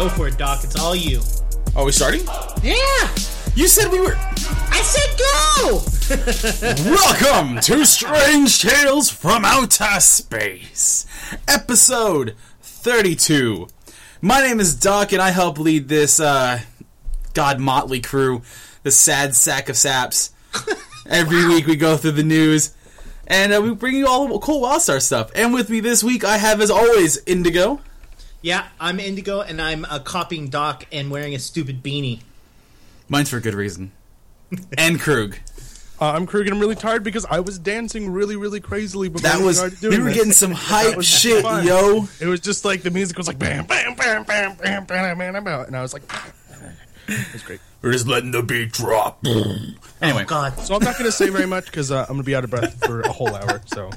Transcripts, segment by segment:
Go for it, Doc. It's all you. Are we starting? Yeah! You said we were. I said go! Welcome to Strange Tales from Outer Space, episode 32. My name is Doc, and I help lead this, uh, God motley crew, the sad sack of saps. Every week we go through the news, and uh, we bring you all the cool Wildstar stuff. And with me this week, I have, as always, Indigo. Yeah, I'm Indigo, and I'm uh, copying Doc and wearing a stupid beanie. Mine's for good reason. and Krug. Uh, I'm Krug and I'm really tired because I was dancing really, really crazily before That we was started doing we were this. getting some hype shit, fun. yo. It was just like the music was like bam, bam, bam, bam, bam, bam, bam, bam, and I was like, it was great. We're just letting the beat drop. anyway, Oh, God. So I'm not going to say very much because uh, I'm going to be out of breath for a whole hour. So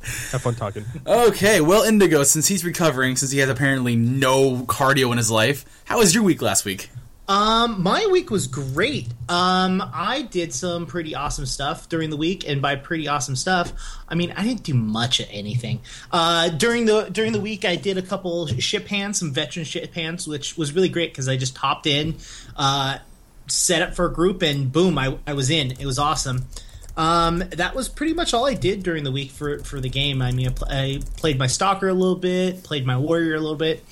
have fun talking. okay. Well, Indigo, since he's recovering, since he has apparently no cardio in his life, how was your week last week? Um, my week was great. Um, I did some pretty awesome stuff during the week, and by pretty awesome stuff, I mean I didn't do much of anything. Uh, during the during the week, I did a couple ship hands, some veteran ship hands, which was really great because I just hopped in, uh, set up for a group, and boom, I, I was in. It was awesome. Um, that was pretty much all I did during the week for for the game. I mean, I, pl- I played my stalker a little bit, played my warrior a little bit.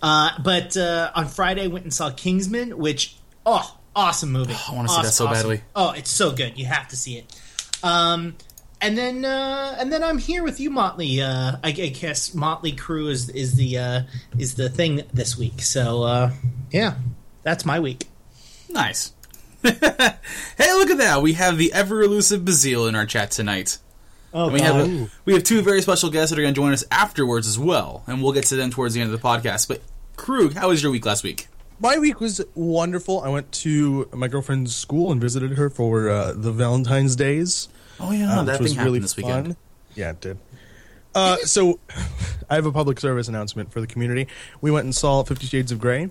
Uh, but uh, on Friday, I went and saw Kingsman, which oh, awesome movie! I wanna see that so badly. Oh, it's so good. You have to see it. Um, and then uh, and then I'm here with you, Motley. Uh, I, I guess Motley Crew is is the uh, is the thing this week. So uh, yeah, that's my week. Nice. Hey, look at that! We have the ever elusive Bazil in our chat tonight. Oh, And we have a, we have two very special guests that are going to join us afterwards as well, and we'll get to them towards the end of the podcast. But Krug, how was your week last week? My week was wonderful. I went to my girlfriend's school and visited her for uh, the Valentine's Days. Oh yeah, uh, that thing was happened really this fun. weekend. Yeah, it did. Uh, so, I have a public service announcement for the community. We went and saw Fifty Shades of Grey,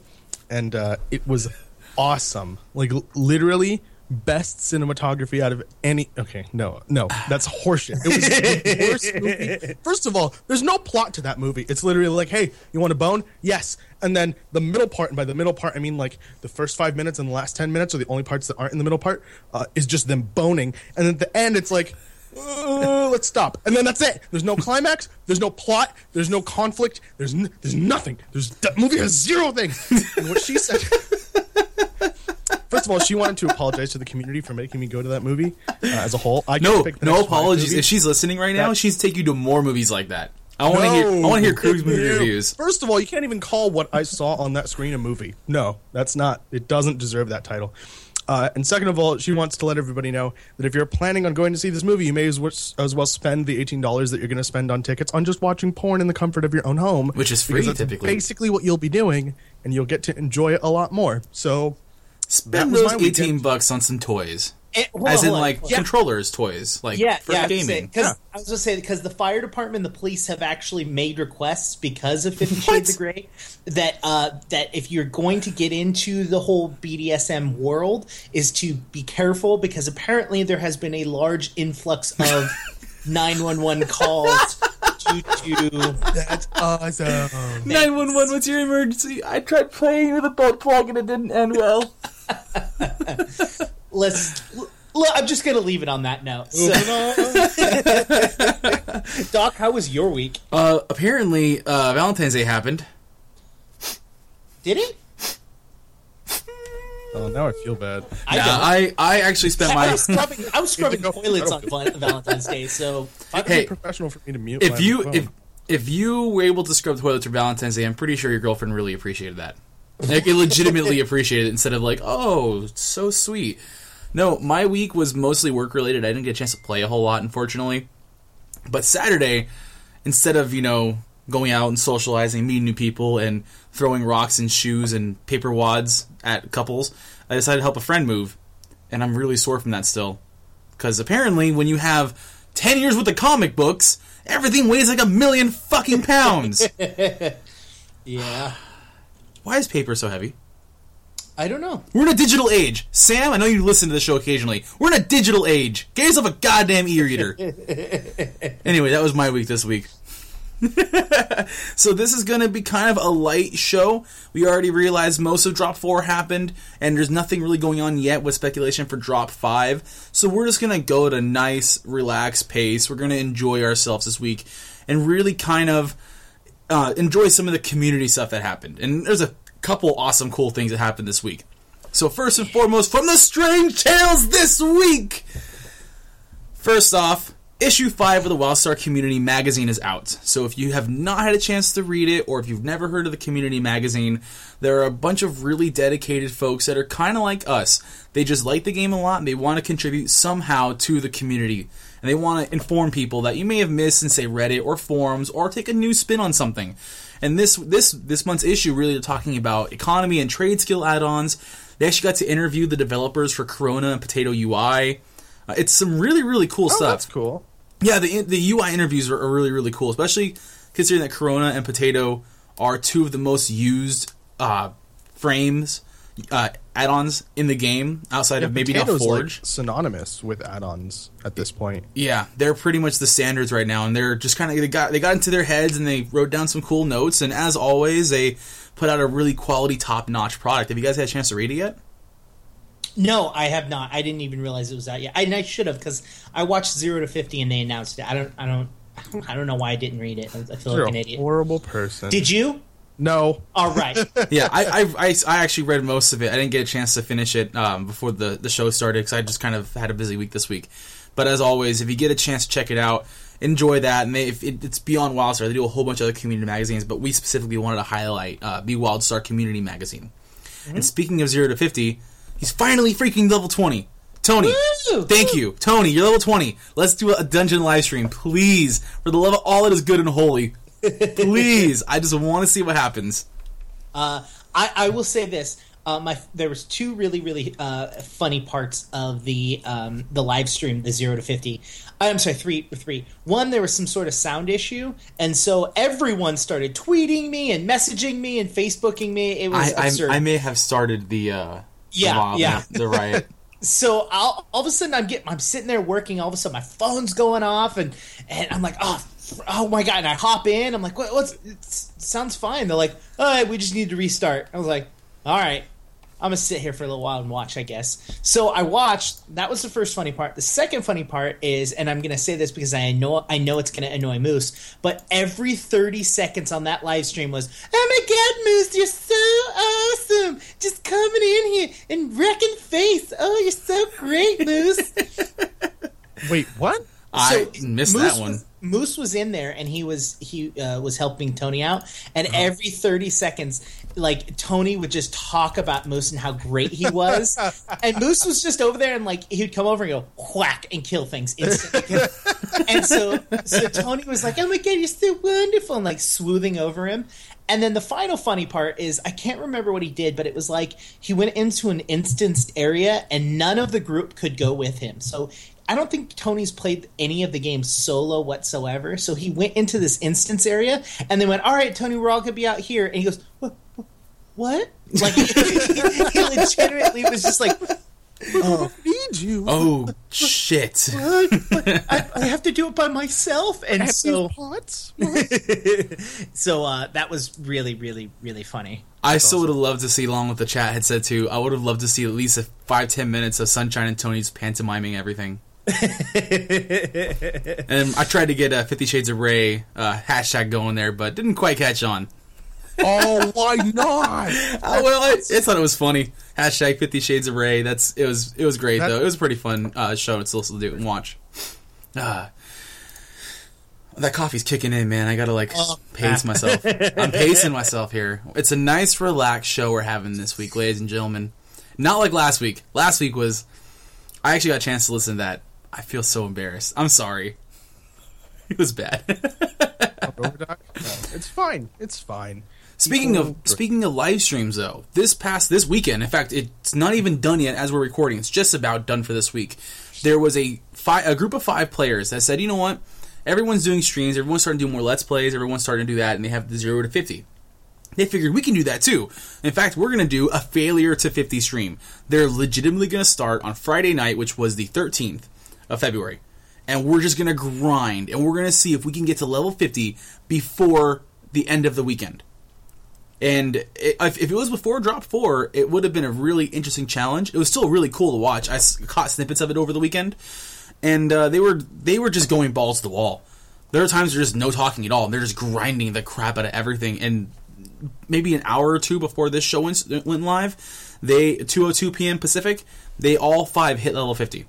and uh, it was awesome. Like literally, best cinematography out of any. Okay, no, no, that's horseshit. It was the worst movie. First of all, there's no plot to that movie. It's literally like, hey, you want a bone? Yes. And then the middle part, and by the middle part, I mean like the first five minutes and the last ten minutes are the only parts that aren't in the middle part. Uh, is just them boning, and then at the end, it's like. Uh, let's stop, and then that's it. There's no climax. There's no plot. There's no conflict. There's n- there's nothing. There's that movie has zero things. And what she said. First of all, she wanted to apologize to the community for making me go to that movie uh, as a whole. I No, can't pick the no apologies. If she's listening right now, That- she's take you to more movies like that. I want to hear. I want to hear Krug's movie No. reviews. First of all, you can't even call what I saw on that screen a movie. No, that's not. It doesn't deserve that title. Uh, and second of all, she wants to let everybody know that if you're planning on going to see this movie, you may as well, as well spend the eighteen dollars that you're going to spend on tickets on just watching porn in the comfort of your own home, Which is free, typically. Basically, what you'll be doing, and you'll get to enjoy it a lot more. So Spend those eighteen weekend. bucks on some toys, Eh, hold as on, in on. like Yeah. controllers toys, like Yeah, for yeah, gaming. Because Yeah. I was gonna say because the fire department, and the police have actually made requests because of Fifty What? Shades of Grey that uh, that if you're going to get into the whole BDSM world, is to be careful because apparently there has been a large influx of nine one one calls due to that's awesome. Nine one one. What's your emergency? I tried playing with a butt plug and it didn't end well. Let's. Look, I'm just gonna leave it on that note. So, Doc, how was your week? Uh, apparently, uh, Valentine's Day happened. Did it? oh, now I feel bad. I Nah. I I actually spent I my. was scrubbing, I was scrubbing toilets on Valentine's Day, so Hey, professional for me to mute. if my you phone. if if you were able to scrub toilets for Valentine's Day, I'm pretty sure your girlfriend really appreciated that. Like, it legitimately appreciated it instead of like, oh, so sweet. No, my week was mostly work related. I didn't get a chance to play a whole lot, unfortunately. But Saturday, instead of you know going out and socializing, meeting new people, and throwing rocks and shoes and paper wads at couples, I decided to help a friend move, and I'm really sore from that still. Because apparently, when you have ten years with the comic books, everything weighs like a million fucking pounds. yeah. Why is paper so heavy? I don't know. We're in a digital age. Sam, I know you listen to the show occasionally. We're in a digital age. Get yourself a goddamn e-reader. anyway, that was my week this week. So this is going to be kind of a light show. We already realized most of Drop 4 happened, and there's nothing really going on yet with speculation for Drop 5. So we're just going to go at a nice, relaxed pace. We're going to enjoy ourselves this week and really kind of uh, enjoy some of the community stuff that happened. And there's a couple awesome, cool things that happened this week. So first and foremost, from the Strange Tales this week! First off, issue 5 of the WildStar Community Magazine is out. So if you have not had a chance to read it, or if you've never heard of the Community Magazine, there are a bunch of really dedicated folks that are kind of like us. They just like the game a lot and they want to contribute somehow to the community. And they want to inform people that you may have missed in, say, Reddit or forums, or take a new spin on something. And this this this month's issue really talking about economy and trade skill add-ons. They actually got to interview the developers for Corona and Potato UI. Uh, it's some really really cool Oh, stuff. that's cool. Yeah, the the UI interviews are, are really really cool, especially considering that Corona and Potato are two of the most used uh, frames uh, add-ons in the game outside of maybe not Forge. like, synonymous with add-ons at this point. Yeah, they're pretty much the standards right now, and they're just kind of they got they got into their heads and they wrote down some cool notes, and as always, they put out a really quality, top notch product. Have you guys had a chance to read it yet? No, I have not. I didn't even realize it was out yet. I, and I should have because I watched Zero to Fifty and they announced it. I don't. I don't. I don't, know why I didn't read it. I, I feel You're like an a idiot. horrible person. Did you? No. All right. yeah, I, I, I, I actually read most of it. I didn't get a chance to finish it um, before the, the show started because I just kind of had a busy week this week. But as always, if you get a chance to check it out, enjoy that. And they, if it, it's beyond WildStar, they do a whole bunch of other community magazines, but we specifically wanted to highlight uh, Be WildStar Community Magazine. And speaking of zero to fifty, he's finally freaking level twenty. Tony, Woo! thank you, Tony. You're level twenty. Let's do a dungeon live stream, please, for the love of all that is good and holy. Please, I just want to see what happens. Uh, I, I will say this. Uh, my there was two really really uh, funny parts of the um, the live stream, the zero to fifty. I'm sorry, three three. One, there was some sort of sound issue, and so everyone started tweeting me and messaging me and Facebooking me. It was I, absurd. I, I may have started the uh, Yeah, the, mob, yeah. the riot. so I'll, all of a sudden I'm getting I'm sitting there working. All of a sudden my phone's going off, and and I'm like, oh, oh my god! And I hop in. I'm like, what, what's? It sounds fine. They're like, all right, we just need to restart. I was like, all right. I'm gonna sit here for a little while and watch, I guess. So I watched. That was the first funny part. The second funny part is, and I'm gonna say this because I know I know it's gonna annoy Moose, but every 30 seconds on that live stream was, "Oh my God, Moose, you're so awesome! Just coming in here and wrecking face. Oh, you're so great, Moose." Wait, what? I missed Moose that one. Was, Moose was in there and he was he uh, was helping Tony out, and every thirty seconds, like Tony would just talk about Moose and how great he was, and Moose was just over there and like he'd come over and go whack and kill things instantly. and so so Tony was like, "Oh my god, you're so wonderful," and like smoothing over him. And then the final funny part is I can't remember what he did, but it was like he went into an instanced area and none of the group could go with him. So I don't think Tony's played any of the games solo whatsoever. So he went into this instance area and they went, "All right, Tony, we're all gonna be out here." And he goes, "What? what?" Like he, he legitimately was just like, I need you. Oh shit! "What? I, I have to do it by myself." And Have so, these pots? so uh, that was really, really, really funny. I still would have loved to see, along with the chat had said too. I would have loved to see at least a five ten minutes of Sunshine and Tony's pantomiming everything. and I tried to get a Fifty Shades of Ray uh, hashtag going there, but didn't quite catch on. oh, why not? Oh, well, I, I thought it was funny. Hashtag Fifty Shades of Ray. That's it was it was great That- though. It was a pretty fun uh, show to listen to and watch. Uh, that coffee's kicking in, man. I gotta like Oh. pace myself. I'm pacing myself here. It's a nice, relaxed show we're having this week, ladies and gentlemen. Not like last week. Last week was I actually got a chance to listen to that. I feel so embarrassed. I'm sorry. It was bad. No, it's fine. It's fine. Speaking of speaking of live streams, though, this past this weekend, in fact, it's not even done yet as we're recording. It's just about done for this week. There was a fi- a group of five players that said, you know what, everyone's doing streams, everyone's starting to do more let's plays, everyone's starting to do that, and they have the zero to fifty. They figured we can do that too. In fact, we're going to do a failure to 50 stream. They're legitimately going to start on Friday night, which was the 13th of February. and we're just gonna grind, and we're gonna see if we can get to level fifty before the end of the weekend. And it, if, it was before drop four, it would have been a really interesting challenge. It was still really cool to watch. I caught snippets of it over the weekend, and uh, they were they were just going balls to the wall. There are times there's just no talking at all. And they're just grinding the crap out of everything. And maybe an hour or two before this show went, went live, they 2:02 p.m. Pacific, they all five hit level 50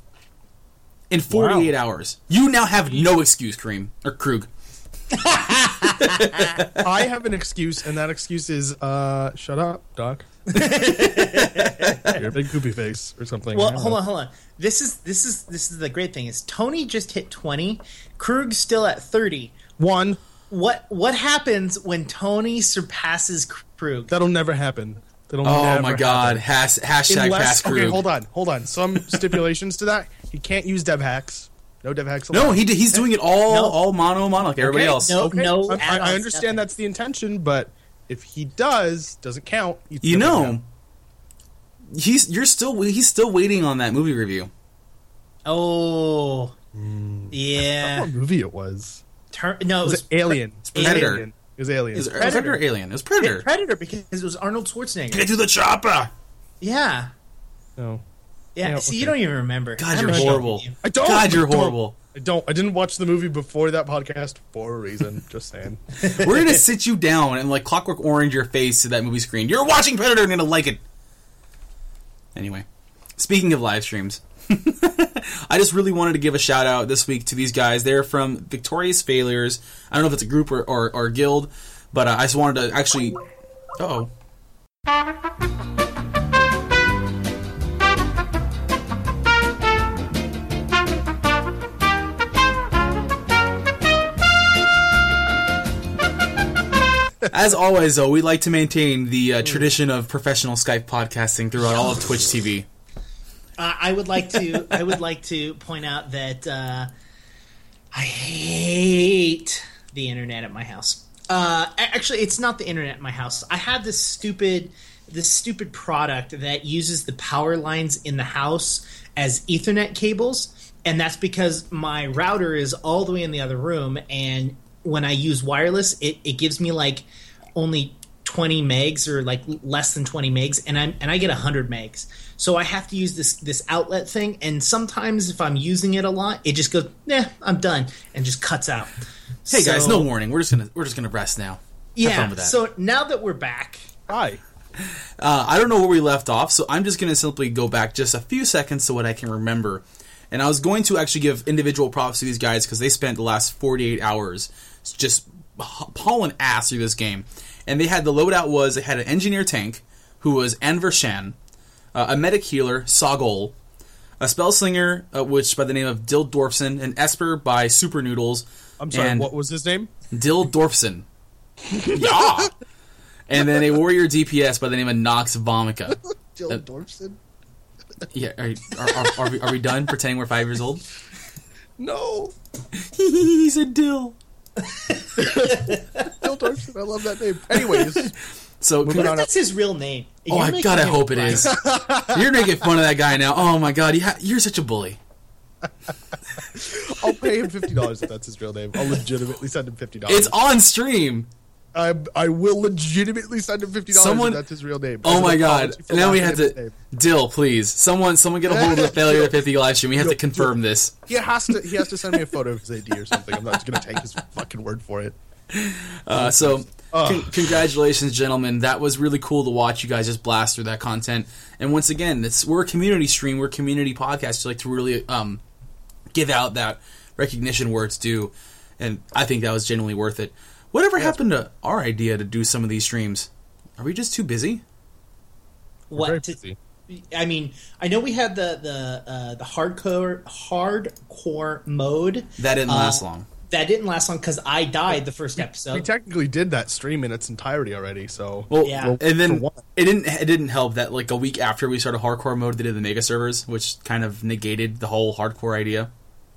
in 48 hours. You now have no excuse, Kareem or Krug. I have an excuse, and that excuse is, uh, shut up, Doc. You're a big poopy face or something. Well, hold know. on, hold on. This is this is this is the great thing is Tony just hit twenty, Krug's still at thirty. One, What what happens when Tony surpasses Krug? that'll never happen. That'll Oh my god! happen. Has, hashtag Unless, pass Krug. okay, hold on, hold on. Some stipulations to that. He can't use dev hacks. No dev hacks. No, he, he's doing it all No. all mono mono like everybody Okay, else. No, Okay, no I- I, understand nothing. that's the intention, but if he does, doesn't count. It's You know, count. he's you're still he's still waiting on that movie review. Oh, yeah. what movie it was? Tur- no, it It was was Alien. It was Predator. Alien. It was Alien. It was Predator. Predator. Alien. It was Predator. Predator because it was Arnold Schwarzenegger. Get to do the chopper. Yeah, no, yeah. Yeah, See, okay. you don't even remember. God, I'm you're ashamed of horrible. you. I don't. God, you're I don't. horrible. I don't. I didn't watch the movie before that podcast for a reason. Just saying. We're gonna sit you down and like Clockwork Orange your face to that movie screen. You're watching Predator and you're gonna like it. Anyway, speaking of live streams, I just really wanted to give a shout out this week to these guys. They're from Victorious Failures. I don't know if it's a group or or, or guild, but uh, I just wanted to actually. Oh. As always, though, we like to maintain the uh, tradition of professional Skype podcasting throughout all of Twitch TV. Uh, I would like to. I would like to point out that uh, I hate the internet at my house. Uh, actually, it's not the internet at my house. I have this stupid, this stupid product that uses the power lines in the house as Ethernet cables, and that's because my router is all the way in the other room. And when I use wireless, it, it gives me like only 20 megs or like less than 20 megs and I'm and I get 100 megs. So I have to use this this outlet thing and sometimes if I'm using it a lot, it just goes, "Nah, I'm done." and just cuts out. Hey guys, no warning. We're just gonna we're just gonna rest now. Have Yeah. fun with that. So now that we're back, Hi. Uh, I don't know where we left off, so I'm just going to simply go back just a few seconds to what I can remember. And I was going to actually give individual props to these guys because they spent the last 48 hours just h- hauling ass through this game. And they had the loadout was they had an engineer tank who was Anver Shan, uh, a medic healer Sogol, a spell slinger uh, which by the name of Dill Dorfson, an Esper by Super Noodles. I'm sorry. and what was his name? Dill Dorfson. yeah. And then a warrior DPS by the name of Nox Vomica. Jill Uh, Dorfson. Yeah, are, are, are, are, we, are we done pretending we're five years old? No. He's a dill. Jill Dorfson. I love that name. Anyways, So, Moving on. that's his real name. oh, You're I making God, I hope it is. You're making fun of that guy now. Oh my God, you ha- you're such a bully. I'll pay him fifty dollars if that's his real name. I'll legitimately send him fifty dollars. It's on stream. I I will legitimately send him fifty dollars Someone- that's his real name. Oh my God! Now we have to name. Dill, please. Someone, someone get a hold of the failure to 50 live stream. We have to confirm this. He has to. He has to send me a photo of his ID or something. I'm not just gonna take his fucking word for it. Uh, so, con- congratulations, gentlemen. That was really cool to watch you guys just blast through that content. And once again, it's, we're a community stream. We're a community podcast. We like to really um, give out that recognition where it's due. And I think that was genuinely worth it. Whatever happened to our idea to do some of these streams? Are we just too busy? Very What to, busy. I mean, I know we had the the uh, the hardcore hardcore mode That didn't Uh, last long. that didn't last long because I died the first episode. We technically did that stream in its entirety already. So Well, yeah. and then it didn't it didn't help that like a week after we started hardcore mode, they did the mega servers, which kind of negated the whole hardcore idea.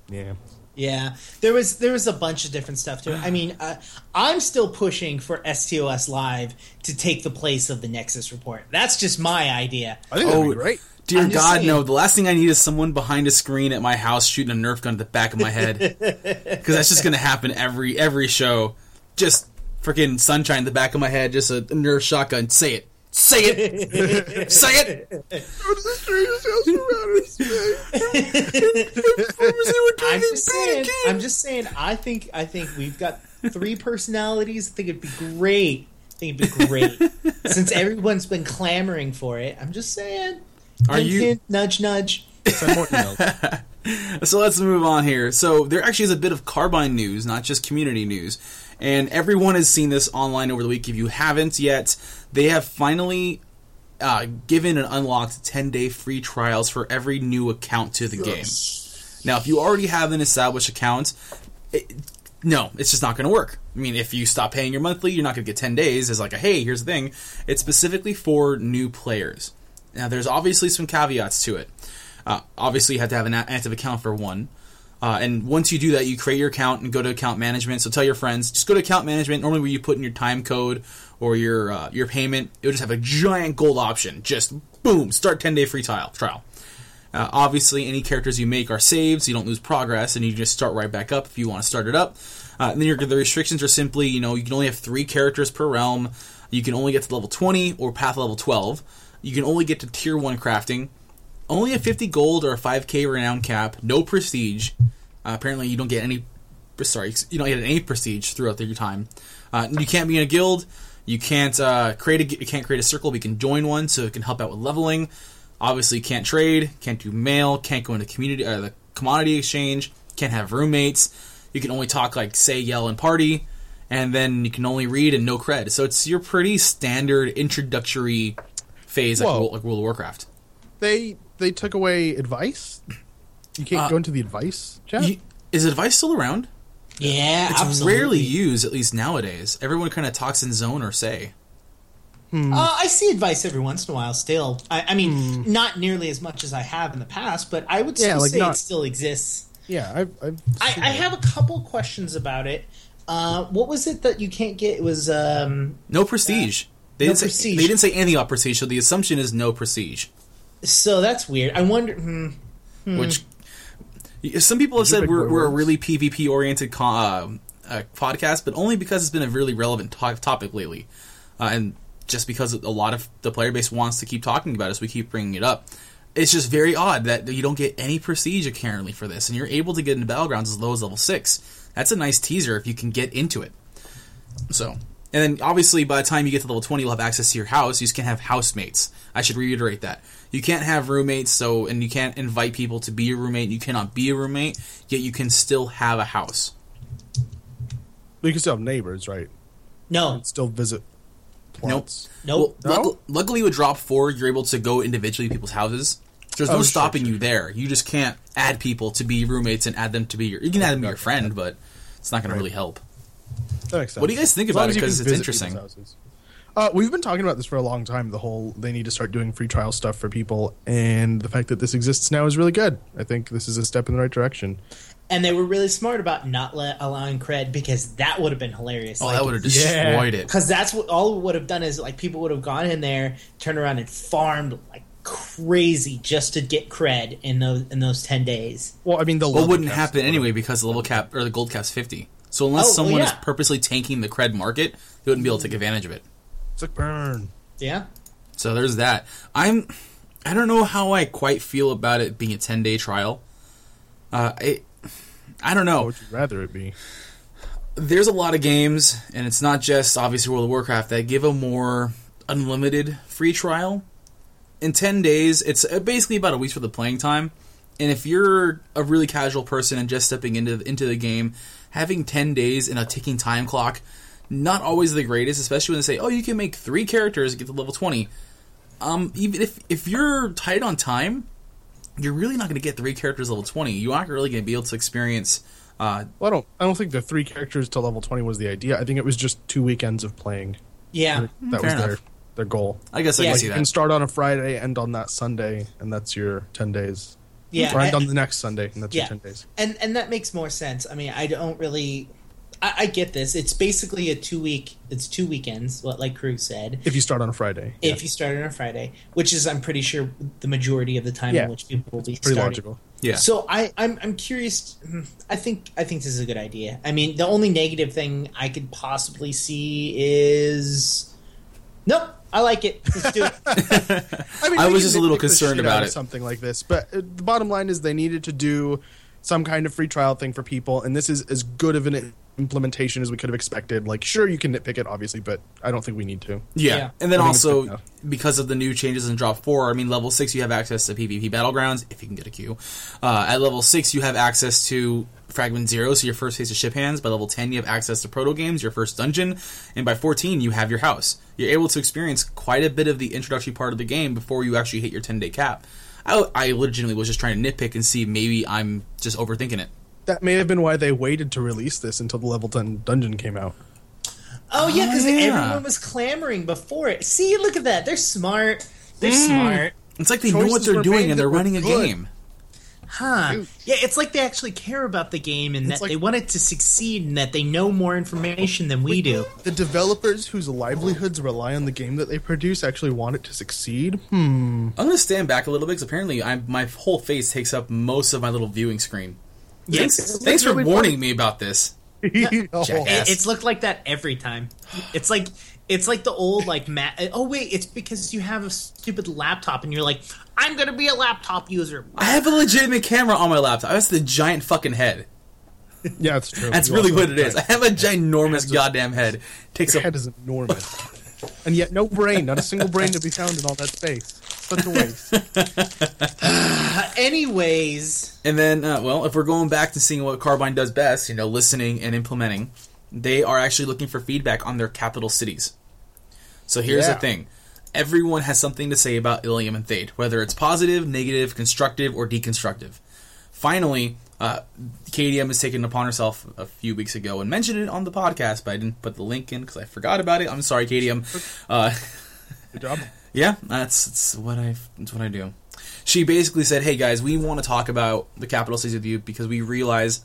yeah. Yeah, there was there was a bunch of different stuff too. I mean, uh, I'm still pushing for STOS Live to take the place of the Nexus report. That's just my idea. I think that'd Oh, be great. Dear I'm God, no! The last thing I need is someone behind a screen at my house shooting a Nerf gun at the back of my head, because that's just gonna happen every every show. Just freaking sunshine in the back of my head, just a Nerf shotgun. Say it, say it, say it. I'm just saying. I'm just saying. I think I think we've got three personalities. I think it'd be great. I think it'd be great since everyone's been clamoring for it. I'm just saying. Are Hint, you- hint, nudge nudge? Send more emails. So let's move on here. So there actually is a bit of Carbine news, not just community news. And everyone has seen this online over the week. If you haven't yet, they have finally uh, given and unlocked 10 day free trials for every new account to the game. Now, if you already have an established account, it, no, it's just not going to work. I mean, if you stop paying your monthly, you're not going to get 10 days It's like a hey, here's the thing. It's specifically for new players. Now, there's obviously some caveats to it. Uh, obviously, you have to have an active account for one. Uh, and once you do that, you create your account and go to account management. So tell your friends, just go to account management. Normally, where you put in your time code or your uh, your payment, it'll just have a giant gold option. Just boom, start 10 day free trial. trial. Uh, obviously, any characters you make are saved, so you don't lose progress, and you just start right back up if you want to start it up. Uh, and then your, the restrictions are simply, you know, you can only have three characters per realm. You can only get to level 20 or path level 12. You can only get to tier 1 crafting. Only a 50 gold or a 5k renown cap. No prestige. Uh, apparently, you don't get any. Sorry, you don't get any prestige throughout your time. Uh, you can't be in a guild. You can't uh, create a you can't create a circle, but you can join one, so it can help out with leveling. Obviously, can't trade, can't do mail, can't go into community uh, the commodity exchange, can't have roommates. You can only talk like say, yell, and party, and then you can only read and no cred. So it's your pretty standard introductory phase like, World- like World of Warcraft. they they took away advice. You can't Uh, go into the advice chat. You- is advice still around? Yeah, It's absolutely. rarely used, at least nowadays. Everyone kind of talks in zone or say. Uh, I see advice every once in a while. Still, I, I mean, not nearly as much as I have in the past, but I would Yeah, still like say not- it still exists. yeah, I've, I've I, I have a couple questions about it. Uh, what was it that you can't get? It was um, No prestige. They No didn't say prestige. they didn't say anything about prestige, so the assumption is no prestige. So that's weird. I wonder. Hmm, Which some people have said we're, we're a really PvP oriented co- uh, uh, podcast, but only because it's been a really relevant to- topic lately, uh, and just because a lot of the player base wants to keep talking about it, so we keep bringing it up. It's just very odd that you don't get any prestige apparently for this, and you're able to get into battlegrounds as low as level six. That's a nice teaser if you can get into it. So, and then obviously by the time you get to level 20, you'll have access to your house. You just can't have housemates. I should reiterate that. You can't have roommates, so, and you can't invite people to be your roommate. You cannot be a roommate, yet you can still have a house. you can still have neighbors, right? no, Still visit plants. nope. Well, No? luck- luckily with drop 4, you're able to go individually to people's houses. There's no Oh, stopping sure. you there. You just can't add people to be roommates and add them to be your. You can add them to your friend, but it's not going to really help. That makes sense. What do you guys think As about it? as you 'Cause can it's visit interesting. People's houses. Uh, we've been talking about this for a long time. The whole they need to start doing free trial stuff for people, and the fact that this exists now is really good. I think this is a step in the right direction. And they were really smart about not let, allowing cred because that would have been hilarious. Oh, that would have destroyed Yeah. it. because that's what all it would have done is like people would have gone in there, turned around and farmed like crazy just to get cred in those in those ten days. Well, I mean, the Well, it wouldn't caps happen would- anyway because the level cap or the gold cap's fifty. So unless Oh, well, someone is purposely tanking the cred market, they wouldn't be able to take advantage of it. It's like burn. Yeah, So there's that. I'm I don't know how I quite feel about it being a ten day trial. Uh, it, I don't What know. would you rather it be? There's a lot of games, and it's not just obviously World of Warcraft that give a more unlimited free trial. In ten days, it's uh, basically about a week for the playing time. And if you're a really casual person and just stepping into into the game, having ten days in a ticking time clock, not always the greatest. Especially when they say, "Oh, you can make three characters and get to level 20. Um, even if if you're tight on time, you're really not going to get three characters level twenty. You aren't really going to be able to experience. Uh, Well, I don't. I don't think the three characters to level twenty was the idea. I think it was just two weekends of playing. yeah. That fair was their enough. their goal. I guess I Yeah. can Like see You that. can start on a Friday, end on that Sunday, and that's your ten days. Yeah, or end I- on the next Sunday, and that's yeah, your ten days. and and that makes more sense. I mean, I don't really. I, I get this. It's basically a two week. It's two weekends. What like Krug said. If you start on a Friday, If you start on a Friday, which is I'm pretty sure the majority of the time Yeah. in which people will be starting. pretty starting. logical. Yeah. So I, I'm I'm curious. hmm, I think I think this is a good idea. I mean, the only negative thing I could possibly see is, nope. I like it. Let's do it. I, mean, I was just a little concerned about it. something like this. But uh, the bottom line is they needed to do some kind of free trial thing for people, and this is as good of an implementation as we could have expected. Like, sure, you can nitpick it, obviously, but I don't think we need to. Yeah. Yeah. And then I think it's also, because of the new changes in Drop 4, I mean, level 6, you have access to PvP Battlegrounds, if you can get a queue. Uh, at level 6, you have access to Fragment Zero, so your first phase of ship hands. By level 10, you have access to Proto Games, your first dungeon. And by 14, you have your house. You're able to experience quite a bit of the introductory part of the game before you actually hit your 10 day cap. I, I legitimately was just trying to nitpick and see maybe I'm just overthinking it. That may have been why they waited to release this until the level 10 dungeon came out. Oh yeah, because Oh, yeah. everyone was clamoring before it. See, look at that. They're smart. They're Mm. smart. It's like they know what they're doing and they're that were running a game. Huh. Dude. Yeah, it's like they actually care about the game and that It's like- they want it to succeed and that they know more information than we do. The developers whose livelihoods rely on the game that they produce actually want it to succeed. Hmm. I'm gonna stand back a little bit because apparently I'm, my whole face takes up most of my little viewing screen. Yes. Thanks, thanks for really warning funny. me about this. It, it's looked like that every time. It's like it's like the old like ma- oh wait, it's because you have a stupid laptop and you're like, I'm gonna be a laptop user. I have a legitimate camera on my laptop. That's the giant fucking head. Yeah, that's true. That's You really what it is. I have a ginormous goddamn head. Takes Your up. head is enormous. and yet, no brain, not a single brain to be found in all that space. Such a waste. Uh, anyways, And then, uh, well, if we're going back to seeing what Carbine does best, you know, listening and implementing, they are actually looking for feedback on their capital cities. So here's Yeah. the thing. Everyone has something to say about Ilium and Thade, whether it's positive, negative, constructive, or deconstructive. Finally, uh, KDM has taken it upon herself a few weeks ago and mentioned it on the podcast, but I didn't put the link in because I forgot about it. I'm sorry, KDM. Uh, Good job. Yeah, that's, that's what I that's what I do. She basically said, "Hey guys, we want to talk about the capital cities with you because we realize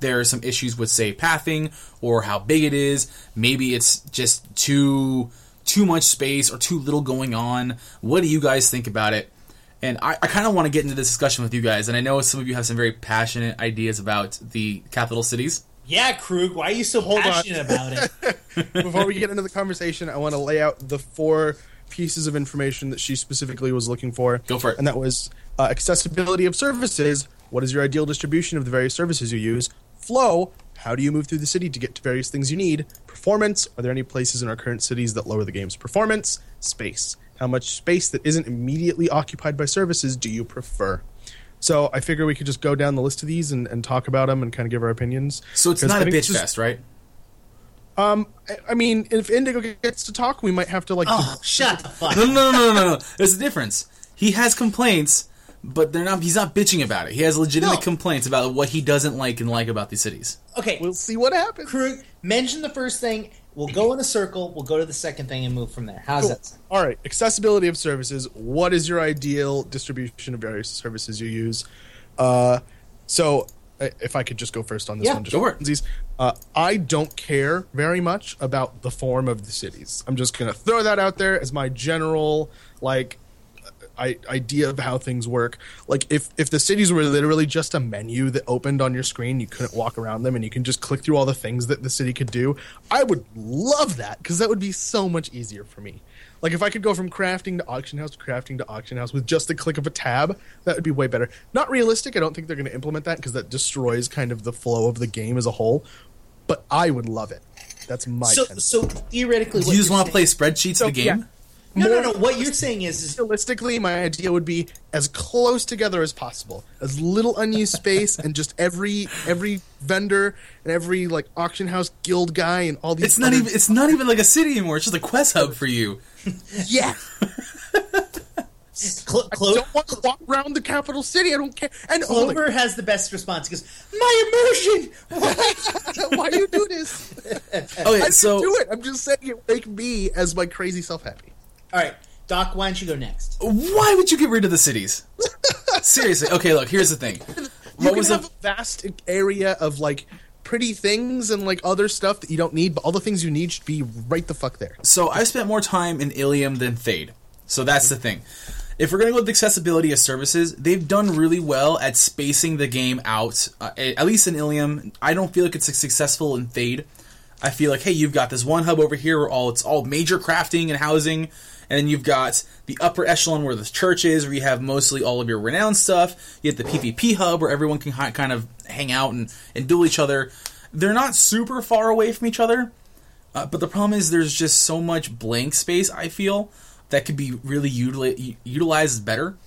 there are some issues with say pathing or how big it is. Maybe it's just too too much space or too little going on. What do you guys think about it?" And I, I kind of want to get into this discussion with you guys. And I know some of you have some very passionate ideas about the capital cities. yeah, Krug, why are you so on. passionate about it? Before we get into the conversation, I want to lay out the four pieces of information that she specifically was looking for. Go for it. And that was uh, accessibility of services. What is your ideal distribution of the various services you use? Flow. How do you move through the city to get to various things you need? Performance. Are there any places in our current cities that lower the game's performance? Space. How much space that isn't immediately occupied by services do you prefer? So I figure we could just go down the list of these and, and talk about them and kind of give our opinions. So it's not a bitch fest, right? I- I mean, if Indigo gets to talk, we might have to like. Oh, shut the fuck. No, no, no, no, no, no. There's a difference. He has complaints, but they're not. He's not bitching about it. He has legitimate No. complaints about what he doesn't like and like about these cities. Okay, We'll see what happens. Krug, mention the first thing. We'll go in a circle. We'll go to the second thing and move from there. How's that? sound? All right, accessibility of services. What is your ideal distribution of various services you use? Uh, so, i- if I could just go first on this Yeah, one, just it. funsies. Uh, I don't care very much about the form of the cities. I'm just gonna throw that out there as my general like I, idea of how things work. Like if if the cities were literally just a menu that opened on your screen, you couldn't walk around them, and you can just click through all the things that the city could do. I would love that because that would be so much easier for me. Like if I could go from crafting to auction house to crafting to auction house with just the click of a tab, that would be way better. Not realistic. I don't think they're going to implement that because that destroys kind of the flow of the game as a whole. But I would love it. That's my. So, tendency. so theoretically, you just want to play spreadsheets So, of the yeah. game? No, no, no. What you're saying is, is realistically, my idea would be as close together as possible, as little unused space, and just every every vendor and every like auction house guild guy and all these. It's not even. It's not even like a city anymore. It's just a quest hub for you. Yeah. Clo- I don't want to walk around the capital city. I don't care. And Clover has the best response. He goes, "My emotion. like, why do you do this? I Okay, didn't so do it. I'm just saying it make me as my crazy self happy. All right, Doc. Why don't you go next? why would you get rid of the cities? Seriously. Okay, look. Here's the thing. you What can was have the a vast area of like pretty things and like other stuff that you don't need, but all the things you need should be right the fuck there. So I spent more time in Ilium than Thade. So that's the thing. If we're going to go with accessibility of services, they've done really well at spacing the game out. Uh, at least in Ilium, I don't feel like it's successful in Thade. I feel like, hey, you've got this one hub over here where all it's all major crafting and housing, and then you've got the upper echelon where the church is, where you have mostly all of your renowned stuff. You have the PvP hub where everyone can hi- kind of hang out and, and duel each other. They're not super far away from each other, uh, but the problem is there's just so much blank space. I feel that could be really utili- utilized better.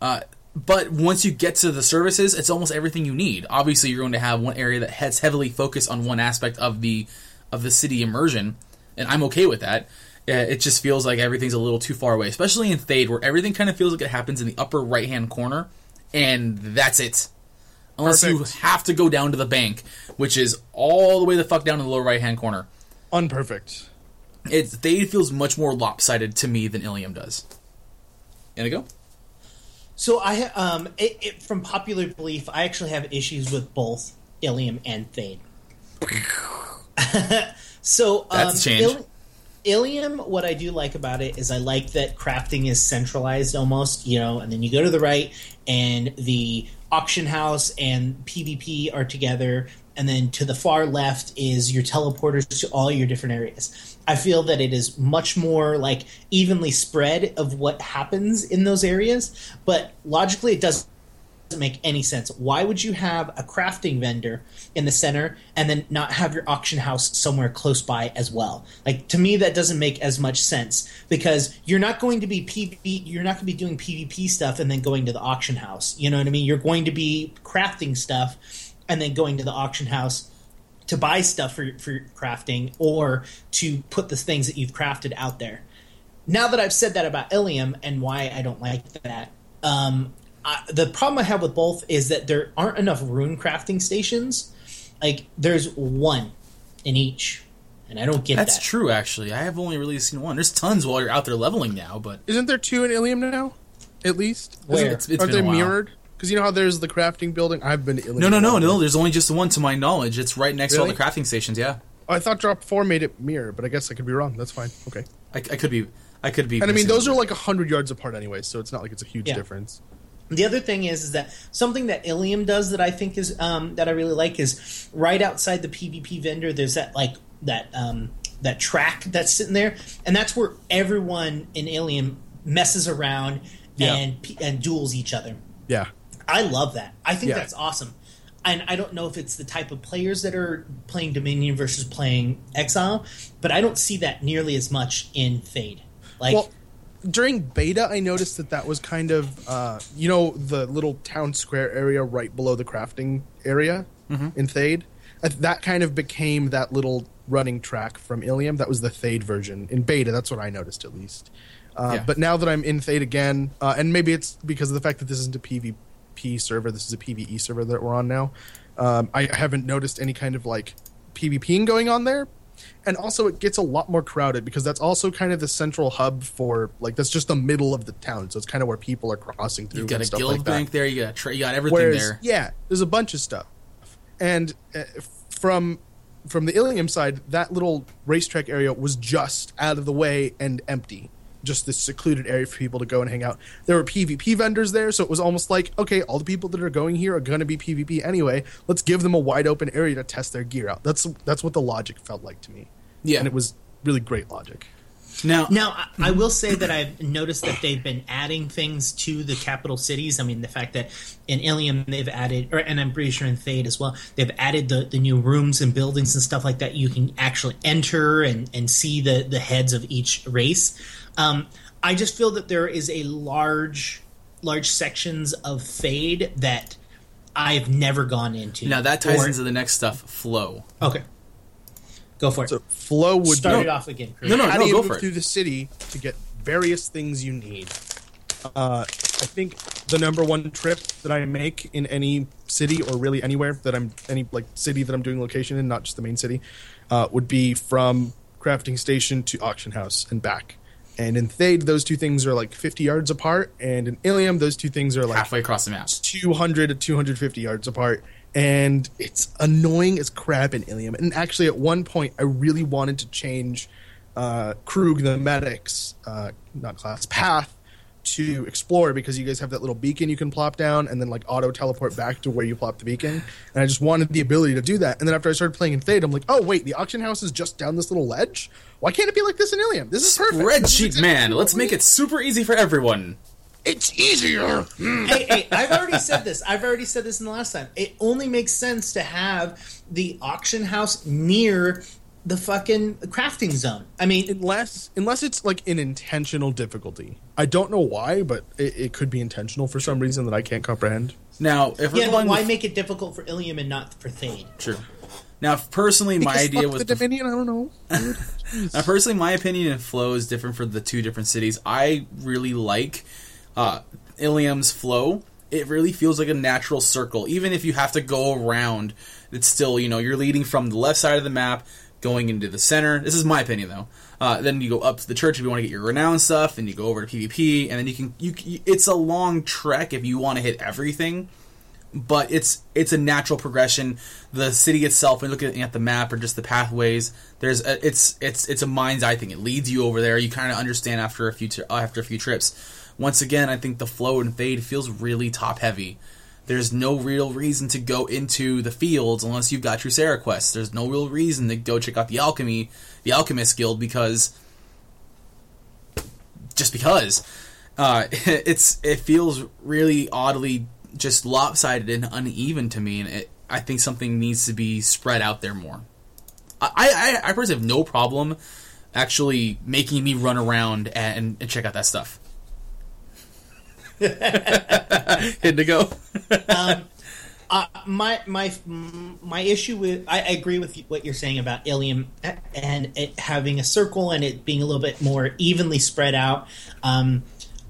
Uh, but once you get to the services, it's almost everything you need. Obviously, you're going to have one area that has heavily focused on one aspect of the of the city immersion, and I'm okay with that. Uh, It just feels like everything's a little too far away, especially in Thade, where everything kind of feels like it happens in the upper right hand corner, and that's it. Unless Perfect. you have to go down to the bank, which is all the way the fuck down to the lower right hand corner. Unperfect. It Thade feels much more lopsided to me than Ilium does. Indigo? So I ha- um it, it, from popular belief, I actually have issues with both Ilium and Thade. so um, That's a change. Ilium, what I do like about it is I like that crafting is centralized almost, you know, and then you go to the right and the auction house and PvP are together, and then to the far left is your teleporters to all your different areas. I feel that it is much more like evenly spread of what happens in those areas, but logically it does doesn't make any sense. Why would you have a crafting vendor in the center and then not have your auction house somewhere close by as well? Like to me, that doesn't make as much sense because you're not going to be PV, you're not going to be doing PvP stuff and then going to the auction house. You know what I mean? You're going to be crafting stuff and then going to the auction house to buy stuff for for crafting or to put the things that you've crafted out there. Now that I've said that about Ilium and why I don't like that, um, I, the problem I have with both is that there aren't enough rune crafting stations. Like there's one in each, and I don't get That's that. true, actually. I have only really seen one. There's tons while you're out there leveling now, but Isn't there two in Ilium now? At least. Where? Isn't- It's- it's aren't they mirrored? Because you know how there's the crafting building. I've been to Ilium. no, no, no, a no. There's only just the one to my knowledge. It's right next to all the crafting stations. Yeah, I thought Drop Four made it mirror, but I guess I could be wrong. That's fine. Okay. I, I could be. I could be. And I mean, missing those are one. like hundred yards apart anyway, so it's not like it's a huge Yeah. difference. The other thing is, is that something that Ilium does that I think is um, that I really like is right outside the PvP vendor. There's that like that um, that track that's sitting there, and that's where everyone in Ilium messes around Yeah. and and duels each other. Yeah. I love that. I think Yeah. that's awesome. And I don't know if it's the type of players that are playing Dominion versus playing Exile, but I don't see that nearly as much in Thade. Like, Well, during beta, I noticed that that was kind of, uh, you know, the little town square area right below the crafting area in Thade. Uh, That kind of became that little running track from Ilium. That was the Thade version in beta. That's what I noticed, at least. Uh, Yeah. But now that I'm in Thade again, uh, and maybe it's because of the fact that this isn't a PvP server, this is a PvE server that we're on now. Um, I haven't noticed any kind of like PvPing going on there, and also it gets a lot more crowded because that's also kind of the central hub for like that's just the middle of the town, so it's kind of where people are crossing through. You got and a stuff guild like that. there. You got tra- you got everything Whereas, there. yeah, there's a bunch of stuff, and uh, from from the Ilium side, that little racetrack area was just out of the way and empty. Just this secluded area for people to go and hang out. There were PvP vendors there, so it was almost like, okay, all the people that are going here are going to be PvP anyway. Let's give them a wide open area to test their gear out. That's that's what the logic felt like to me. Yeah. and it was really great logic. Now, Now, I, I will say that I've noticed that they've been adding things to the capital cities. I mean, the fact that in Ilium they've added, or, and I'm pretty sure in Thade as well, they've added the, the new rooms and buildings and stuff like that. You can actually enter and, and see the, the heads of each race. Um, I just feel that there is a large, large sections of Thade that I've never gone into. now that ties Or- into the next stuff. Flow. Okay. Go for it. So flow would Start be it off again. Chris. No, no, how no. do you Go move for through the city to get various things you need? Uh, I think the number one trip that I make in any city or really anywhere that I'm any like city that I'm doing location in, not just the main city, uh, would be from crafting station to auction house and back. And in Thade, those two things are like 50 yards apart, and in Ilium, those two things are like halfway across the map. 200 to 250 yards apart. And it's annoying as crap in Ilium. And actually, at one point, I really wanted to change uh, Krug, the medic's, uh, not class, path to explore because you guys have that little beacon you can plop down and then like auto teleport back to where you plop the beacon. And I just wanted the ability to do that. And then after I started playing in Thade, I'm like, oh, wait, the auction house is just down this little ledge? Why can't it be like this in Ilium? This is perfect. Spreadsheet man, let's make it super easy for everyone. It's easier. Hmm. hey, hey, I've already said this. I've already said this in the last time. It only makes sense to have the auction house near the fucking crafting zone. I mean, unless unless it's like an intentional difficulty. I don't know why, but it, it could be intentional for some reason that I can't comprehend. Now, if we're yeah, but going why with, make it difficult for Ilium and not for Thade? True. Now, personally, my Because idea was the Dominion. I don't know. Now, personally, my opinion of flow is different for the two different cities. I really like uh, Ilium's flow. It really feels like a natural circle. Even if you have to go around, it's still, you know, you're leading from the left side of the map, going into the center. This is my opinion, though. Uh, then you go up to the church if you want to get your renown stuff, and you go over to PvP, and then you can. You, it's a long trek if you want to hit everything but it's it's a natural progression. The city itself, when you looking at the map or just the pathways, there's a, it's it's it's a mind's eye thing. It leads you over there. You kind of understand after a few after a few trips. Once again, I think the flow and Thade feels really top heavy. There's no real reason to go into the fields unless you've got your quests. There's no real reason to go check out the alchemy, the alchemist guild because just because uh, it's it feels really oddly just lopsided and uneven to me, and it, I think something needs to be spread out there more. I I, I personally have no problem actually making me run around and, and check out that stuff. Indigo. Uh, my my my issue with I, I agree with what you're saying about Ilium and it having a circle and it being a little bit more evenly spread out. Um,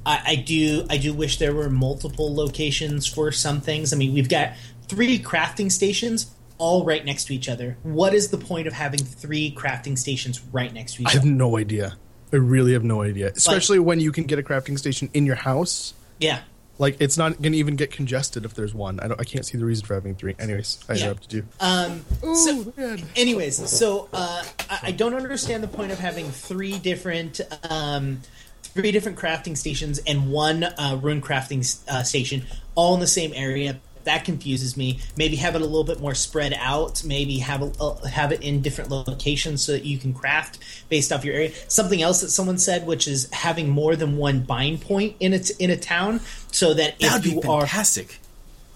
I, I do I do wish there were multiple locations for some things. I mean, we've got three crafting stations all right next to each other. What is the point of having three crafting stations right next to each other? I have no idea. I really have no idea. Especially when you can get a crafting station in your house. Yeah. Like it's not going to even get congested if there's one. I don't. I can't see the reason for having three. Anyways, I Yeah. interrupted you. Um, Ooh, so, man. anyways, so uh, I, I don't understand the point of having three different um, three different crafting stations and one uh, rune crafting uh, station all in the same area. That confuses me. Maybe have it a little bit more spread out. Maybe have a, uh, have it in different locations so that you can craft based off your area. Something else that someone said, which is having more than one bind point in a t- in a town, so that That if you are fantastic.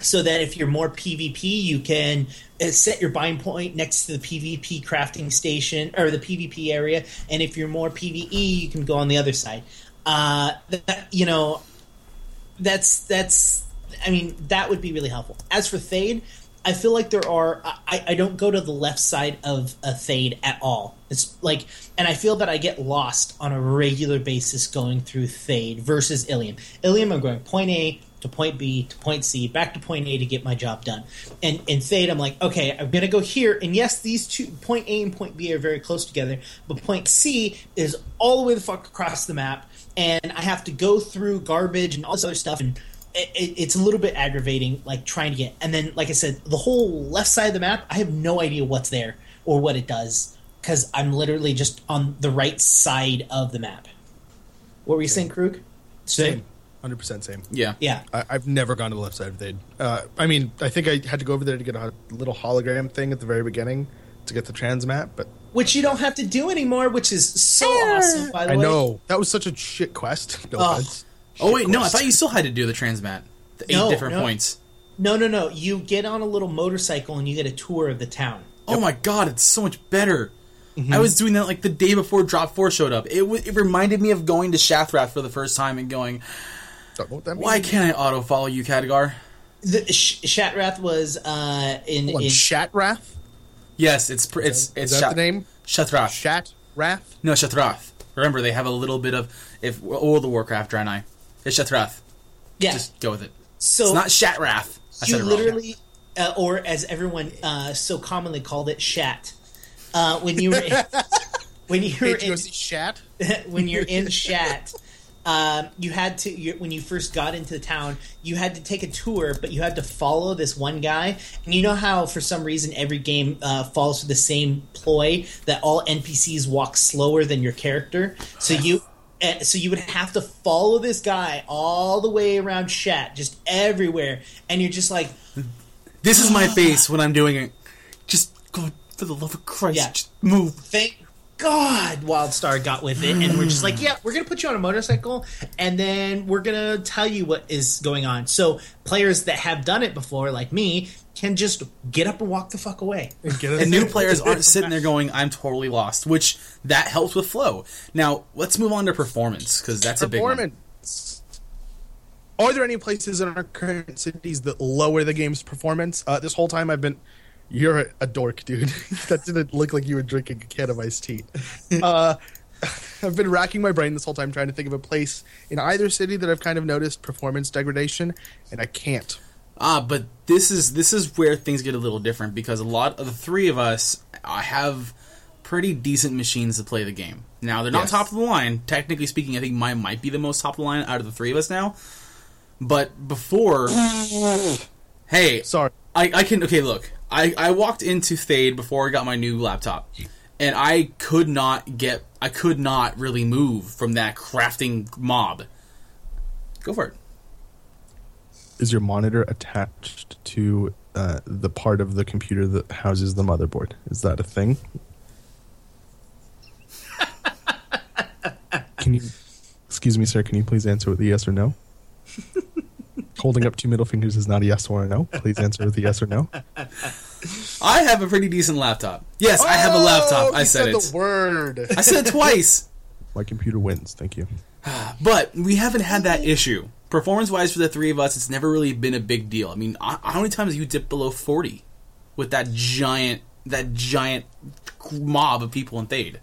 so that if you're more PvP, you can uh, set your bind point next to the PvP crafting station or the PvP area, and if you're more PvE, you can go on the other side. Uh, that, you know, that's that's. I mean, that would be really helpful. As for Thade, I feel like there are. I, I don't go to the left side of a Thade at all. It's like, and I feel that I get lost on a regular basis going through Thade versus Ilium. Ilium, I'm going point A to point B to point C, back to point A to get my job done. And in Thade, I'm like, okay, I'm gonna go here, and yes, these two point A and point B are very close together, but point C is all the way the fuck across the map, and I have to go through garbage and all this other stuff, and it, it, it's a little bit aggravating, like trying to get. And then, like I said, the whole left side of the map, I have no idea what's there or what it does because I'm literally just on the right side of the map. What were you saying, Krug? Same. Hundred percent same. Yeah. Yeah. I, I've never gone to the left side of Thade. Uh, I mean, I think I had to go over there to get a little hologram thing at the very beginning to get the transmat, but Which you don't have to do anymore, which is so awesome. By the I way, know that was such a shit quest. No Oh. Offense. Oh wait, no, I thought you still had to do the transmat. The eight No, different no. points. No, no, no. You get on a little motorcycle and you get a tour of the town. Oh my god, it's so much better. Mm-hmm. I was doing that like the day before Drop Four showed up. It w- it reminded me of going to Shathrath for the first time and going, Don't know what that "Why can't I auto follow you, Khadgar?" The Sh- Shatrath was uh, in, Hold on, in Shatrath? Yes, it's pr- it's Is it's that Shat- the name? Shathrath. Shatrath? no, Shathrath. Remember, they have a little bit of if World of Warcraft, Draenei. It's Shathrath. yeah. Just go with it. so It's not Shatrath. I you said it wrong. literally, uh, or as everyone uh, so commonly called it, shat. Uh, when you were when you're in, HUSC Shat. when you're in Shat, um, you had to you, when you first got into the town, you had to take a tour, but you had to follow this one guy. And you know how for some reason every game uh, follows the same ploy that all NPCs walk slower than your character. So you. Uh, So you would have to follow this guy all the way around Shat, just everywhere, and you're just like, This is my face when I'm doing it. Just go for the love of Christ, Yeah. just move. thank God Wildstar got with it, and we're just like, yeah, we're gonna put you on a motorcycle, and then we're gonna tell you what is going on. So players that have done it before, like me, can just get up and walk the fuck away. Get us- And new players aren't sitting there going, "I'm totally lost," which that helps with flow. Now let's move on to performance because that's a big one. performance. Are there any places in our current cities that lower the game's performance? Uh, this whole time I've been. You're a, a dork, dude. that didn't look like you were drinking a can of iced tea. Uh, I've been racking my brain this whole time trying to think of a place in either city that I've kind of noticed performance degradation, and I can't. Ah, but this is this is where things get a little different because a lot of the three of us uh, have pretty decent machines to play the game. Now they're not Yes. top of the line. Technically speaking, I think mine might be the most top of the line out of the three of us now. But before, hey, Sorry. I, I can okay look I, I walked into Thade before I got my new laptop and I could not get I could not really move from that crafting mob go for it Is your monitor attached to uh, the part of the computer that houses the motherboard? Is that a thing? can you, excuse me, sir? Can you please answer with a yes or no? Holding up two middle fingers is not a yes or a no. Please answer with a yes or no. I have a pretty decent laptop yes I have a laptop Oh, I you said, it the word. I said it twice My computer wins. Thank you. but we haven't had that issue performance wise for the three of us it's never really been a big deal I mean how many times have you dipped below 40 with that giant that giant mob of people in Thade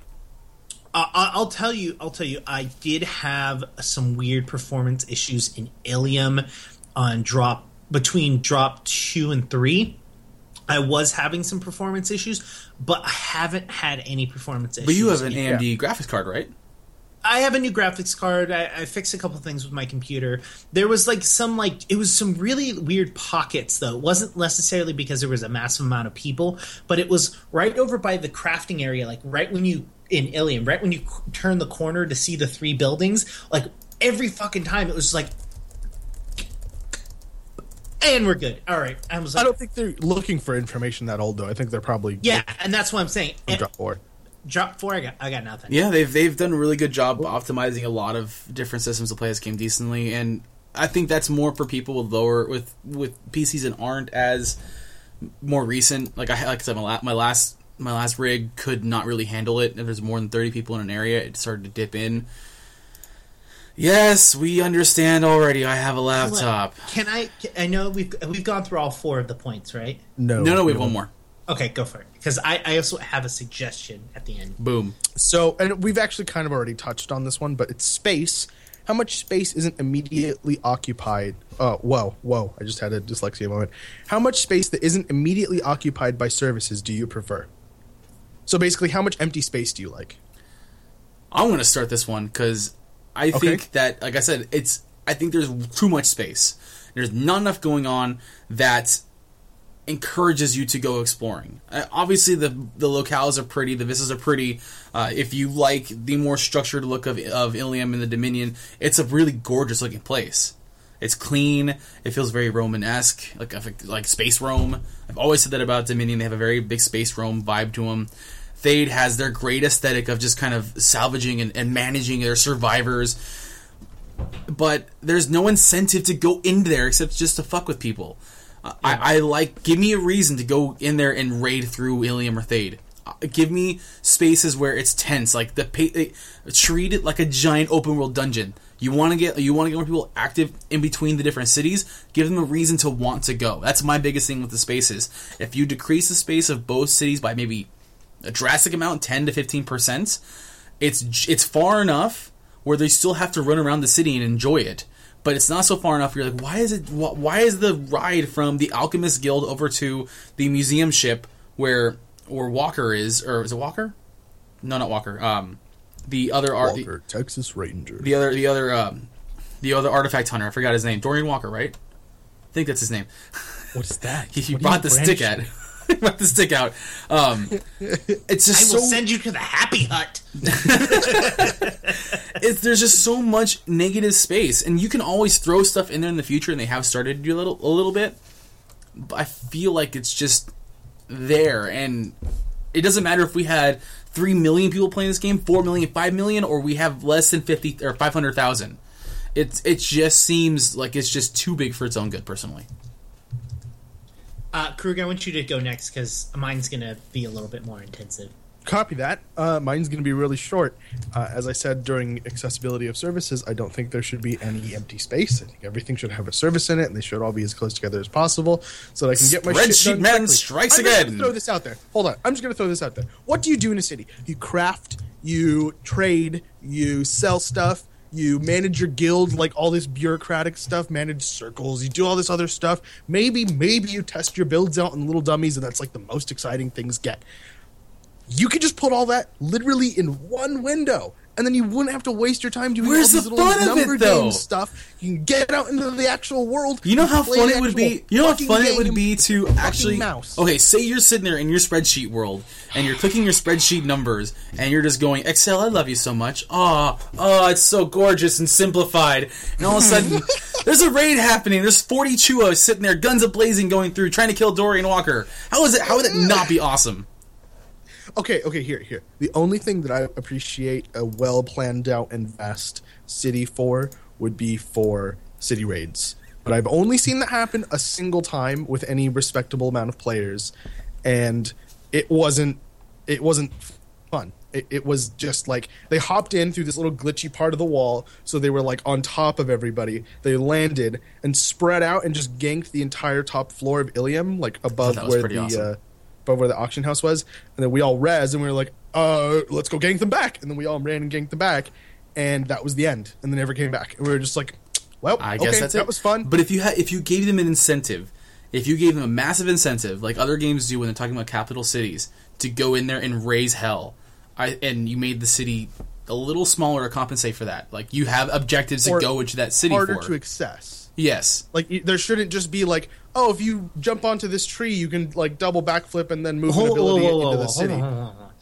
Uh, I'll tell you. I'll tell you. I did have some weird performance issues in Ilium on drop between drop two and three. I was having some performance issues, but I haven't had any performance issues. but you have an AMD graphics card right I have a new graphics card. I, I fixed a couple things with my computer. There was like some like it was some really weird pockets though. It wasn't necessarily because there was a massive amount of people, but it was right over by the crafting area, like right when you in Ilium, right when you c- turn the corner to see the three buildings. Like every fucking time, it was like, and we're good. All right, I was I don't think they're looking for information that old though. I think they're probably yeah, and that's what I'm saying. And drop four. drop four, I got, I got nothing. Yeah, they've they've done a really good job optimizing a lot of different systems to play this game decently, and I think that's more for people with lower with with PCs that aren't as more recent. Like I like I said, my, la- my last my last rig could not really handle it. If there's more than thirty people in an area, it started to dip in. Yes, we understand already. I have a laptop. Can I? I know we've we've gone through all four of the points, right? No, No, no, we have one more. Okay, go for it. Because I, I also have a suggestion at the end. Boom. So, and we've actually kind of already touched on this one, but it's space. How much space isn't immediately occupied? Oh, whoa, whoa! I just had a dyslexia moment. How much space that isn't immediately occupied by services do you prefer? So basically, how much empty space do you like? I'm going to start this one because I think that, like I said, it's. I think there's too much space. There's not enough going on that encourages you to go exploring. Uh, obviously, the the locales are pretty, the vistas are pretty. Uh, if you like the more structured look of of Ilium and the Dominion, it's a really gorgeous looking place. It's clean. It feels very Romanesque, like like space Rome. I've always said that about Dominion. They have a very big space Rome vibe to them. Thade has their great aesthetic of just kind of salvaging and, and managing their survivors. But there's no incentive to go in there except just to fuck with people. Uh, I, I like give me a reason to go in there and raid through Ilium or Thade. Uh, give me spaces where it's tense, like the pa- eh, treat it like a giant open world dungeon. You want to get you want to get more people active in between the different cities. Give them a reason to want to go. That's my biggest thing with the spaces. If you decrease the space of both cities by maybe a drastic amount, ten to fifteen percent, it's it's far enough where they still have to run around the city and enjoy it. But it's not so far enough. You're like, why is it? wh- Why is the ride from the Alchemist Guild over to the museum ship where where Walker is, or is it Walker? no, not Walker. Um, the other art, the, Texas Ranger. the other, the other, um, the other artifact hunter. I forgot his name. Dorian Walker, right? I think that's his name. What's that? He, he What brought you the stick at. brought the stick out. Um, it's just I will so send you to the Happy Hut. it, there's just so much negative space, and you can always throw stuff in there in the future, and they have started to do a little a little bit. But I feel like it's just there, and it doesn't matter if we had three million people playing this game, four million, five million, or we have less than fifty or five hundred thousand. It's it just seems like it's just too big for its own good, personally. Uh, Krug, I want you to go next because mine's going to be a little bit more intensive. Copy that. Uh, mine's going to be really short. Uh, as I said during accessibility of services, I don't think there should be any empty space. I think everything should have a service in it, and they should all be as close together as possible, so that I can get my shit Spreadsheet done man quickly. strikes I'm again. throw this out there. Hold on. I'm just going to throw this out there. What do you do in a city? You craft, you trade, you sell stuff, you manage your guild, like all this bureaucratic stuff, manage circles, you do all this other stuff. Maybe, maybe you test your builds out in little dummies, and that's like the most exciting things get you can just put all that literally in one window and then you wouldn't have to waste your time doing Where's all these the little fun of it, number game stuff. You can get out into the actual world. You know how fun it would be. You know how fun it would be to actually. mouse. Okay, say you're sitting there in your spreadsheet world and you're clicking your spreadsheet numbers and you're just going, Excel, I love you so much. Oh, oh, it's so gorgeous and simplified. And all of a sudden, there's a raid happening. There's 40 Chuas sitting there, guns a blazing, going through, trying to kill Dorian Walker. How is it? How would it not be awesome? Okay, okay, here, here. The only thing that I appreciate a well planned out and vast city for would be for city raids. But I've only seen that happen a single time with any respectable amount of players, and it wasn't it wasn't fun. It, it was just like they hopped in through this little glitchy part of the wall, so they were like on top of everybody. They landed and spread out and just ganked the entire top floor of Ilium, like above where the awesome. uh, above where the auction house was, and then we all res and we were like, uh, let's go gank them back, and then we all ran and ganked them back, and that was the end, and they never came back, and we were just like, well, I guess okay, that's that it. was fun. But if you had, if you gave them an incentive, if you gave them a massive incentive, like other games do when they're talking about capital cities, to go in there and raise hell, I, and you made the city a little smaller to compensate for that, like you have objectives Or to go into that city harder for. to access. Yes, Like there shouldn't just be like, oh, if you jump onto this tree, you can like double backflip and then move an Whoa, whoa, ability whoa, whoa, into whoa, the city. hold on, hold on, hold on.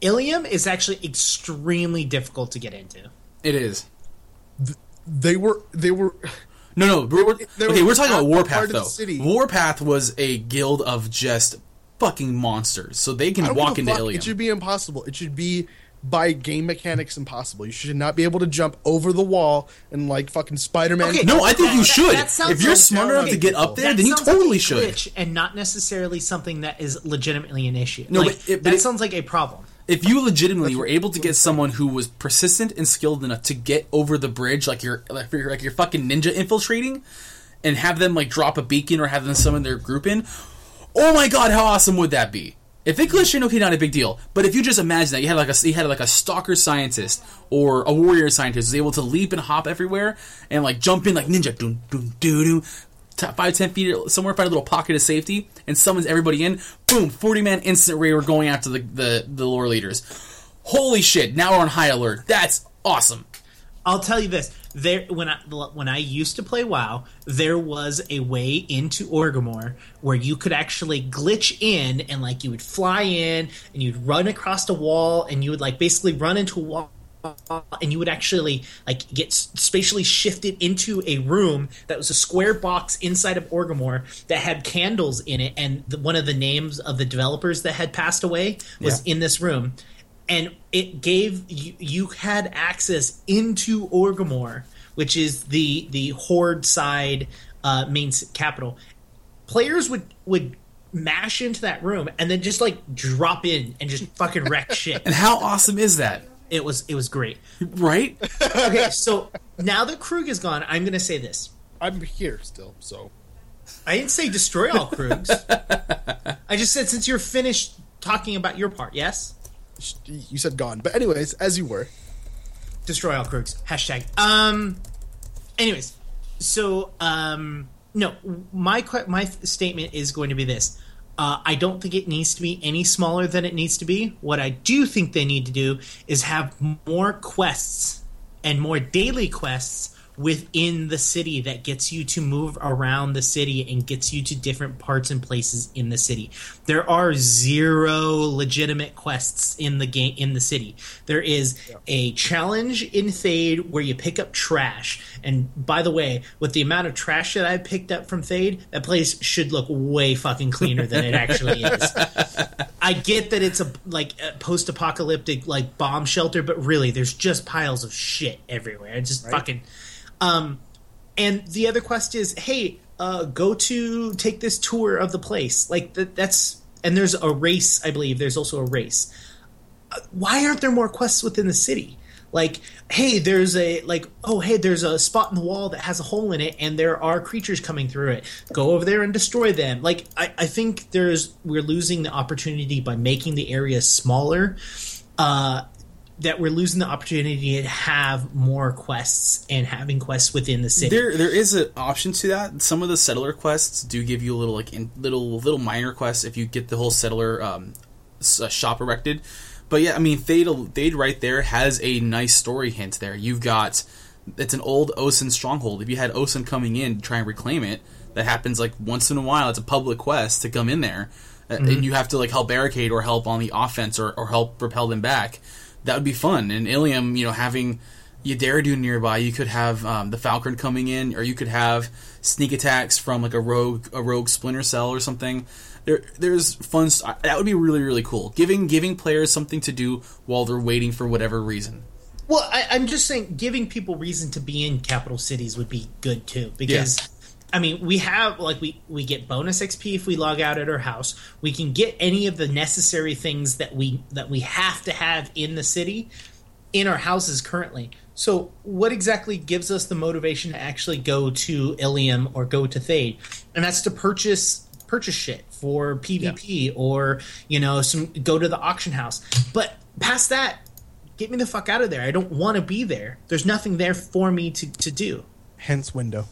Ilium is actually extremely difficult to get into. it is. They were they were No, no. We're, we're- okay, were we're talking about Warpath part of the though. city. Warpath was a guild of just fucking monsters, so they can walk give into fuck. Ilium. It should be impossible. It should be by game mechanics impossible. You should not be able to jump over the wall and like fucking Spider Man. Okay, No, I think you should. that sounds if you're like- smart enough to get up there, then you sounds like totally a should. glitch and not necessarily something that is legitimately an issue. No, Like, but it- but that it- sounds like a problem. If you legitimately were able to get someone who was persistent and skilled enough to get over the bridge, like you're like you're, like you're fucking ninja infiltrating, and have them like drop a beacon or have them summon their group in, oh my god, how awesome would that be? If it glitched in, okay, not a big deal. But if you just imagine that you had like a you had like a stalker scientist or a warrior scientist who's able to leap and hop everywhere and like jump in like ninja, doom doom doo doo, five ten feet somewhere, find a little pocket of safety, and summons everybody in. Boom, forty man instant raid. We're going after the the the lore leaders. Holy shit! Now we're on high alert. That's awesome. I'll tell you this: there, when I when I used to play WoW, there was a way into Orgrimmar where you could actually glitch in, and like you would fly in, and you'd run across a wall, and you would like basically run into a wall. And you would actually like get spatially shifted into a room that was a square box inside of Orgrimmar that had candles in it, and the, one of the names of the developers that had passed away was in this room and it gave you you had access into Orgrimmar, which is the the Horde side uh, main capital. Players would would mash into that room and then just like drop in and just fucking wreck shit. And how awesome is that? It was it was great. Right? Okay, so now that Krug is gone, I'm gonna say this. I'm here still, so I didn't say destroy all Krugs. I just said since you're finished talking about your part, yes? You said gone. But anyways, as you were, destroy all Krugs. Hashtag. Um. Anyways, so um, no, my my statement is going to be this: Uh, I don't think it needs to be any smaller than it needs to be. What I do think they need to do is have more quests and more daily quests within the city that gets you to move around the city and gets you to different parts and places in the city. There are zero legitimate quests in the game in the city. There is a challenge in Thade where you pick up trash. And by the way, with the amount of trash that I picked up from Thade, that place should look way fucking cleaner than it actually is. I get that it's a like a post-apocalyptic like bomb shelter, but really there's just piles of shit everywhere. It's just fucking um, and the other quest is, hey, uh, go to take this tour of the place. Like that, that's and there's a race. I believe there's also a race. Uh, why aren't there more quests within the city? Like, hey, there's a like, oh, hey, there's a spot in the wall that has a hole in it, and there are creatures coming through it. Go over there and destroy them. Like, I, I think there's we're losing the opportunity by making the area smaller. Uh, that we're losing the opportunity to have more quests and having quests within the city. There, there is an option to that. Some of the settler quests do give you a little like in, little little minor quests if you get the whole settler um, s- uh, shop erected. But yeah, I mean, Thade, Thade right there has a nice story hint there. You've got it's an old Osun stronghold. If you had Osun coming in to try and reclaim it, that happens like once in a while. It's a public quest to come in there, uh, and you have to like help barricade or help on the offense or, or help repel them back that would be fun. And Ilium, you know, having Yadaridu nearby, you could have um, the Falcon coming in, or you could have sneak attacks from like a rogue a rogue Splinter Cell or something. There, there's fun. st- That would be really really cool. Giving giving players something to do while they're waiting for whatever reason. Well, I, I'm just saying, giving people reason to be in capital cities would be good too, because. I mean, we have like we we get bonus XP if we log out at our house. We can get any of the necessary things that we that we have to have in the city in our houses currently. So, what exactly gives us the motivation to actually go to Ilium or go to Thade? And that's to purchase purchase shit for PvP or you know some go to the auction house. But past that, get me the fuck out of there. I don't want to be there. There's nothing there for me to to do. Hence window.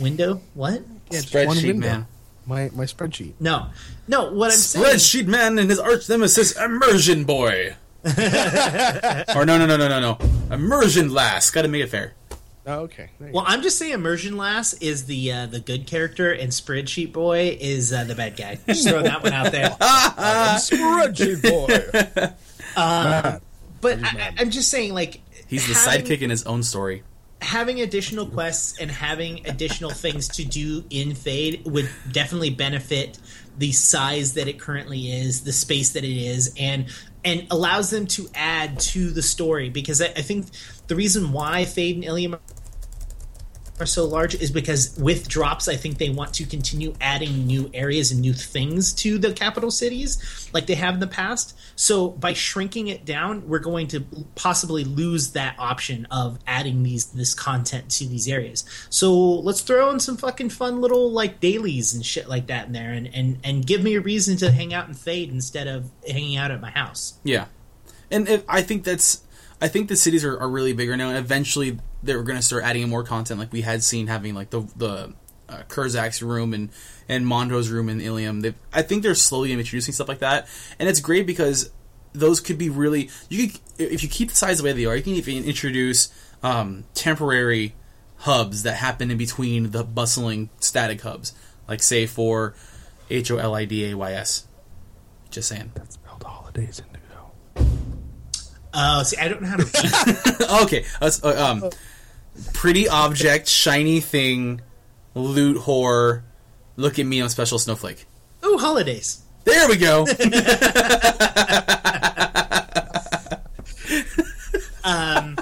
Window? What? Yeah, just one Spreadsheet window. man, My my spreadsheet. No, no. What I'm saying. spreadsheet man, and his arch nemesis Immersion Boy. or no no no no no no Immersion Lass. Got to make it fair. Oh, okay. There you Well, I'm just saying, Immersion Lass is the uh, the good character, and Spreadsheet Boy is uh, the bad guy. Just throw that one out there. go. spreadsheet boy. But I, I- I'm just saying, like, He's the having- sidekick in his own story. Having additional quests and having additional things to do in Thade would definitely benefit the size that it currently is, the space that it is, and and allows them to add to the story. Because I, I think the reason why Thade and Ilium are so large is because with drops, I think they want to continue adding new areas and new things to the capital cities like they have in the past. So by shrinking it down, we're going to possibly lose that option of adding these this content to these areas. So let's throw in some fucking fun little like dailies and shit like that in there, and and and give me a reason to hang out and Thade instead of hanging out at my house. Yeah, and it, I think that's I think the cities are, are really bigger now. And eventually, they're going to start adding in more content, like we had seen having like the the uh, Kurzak's room and and Mondo's room in Ilium. They, I think they're slowly introducing stuff like that, and it's great because those could be really you could if you keep the size the way they are, you can even introduce um, temporary hubs that happen in between the bustling static hubs, like say for H O L I D A Y S. Just saying. That's spelled holidays indigo. Oh, see, I don't know how to. okay, let's, uh, um, pretty object, shiny thing, loot whore. Look at me, I'm special snowflake. Ooh, holidays. There we go. um,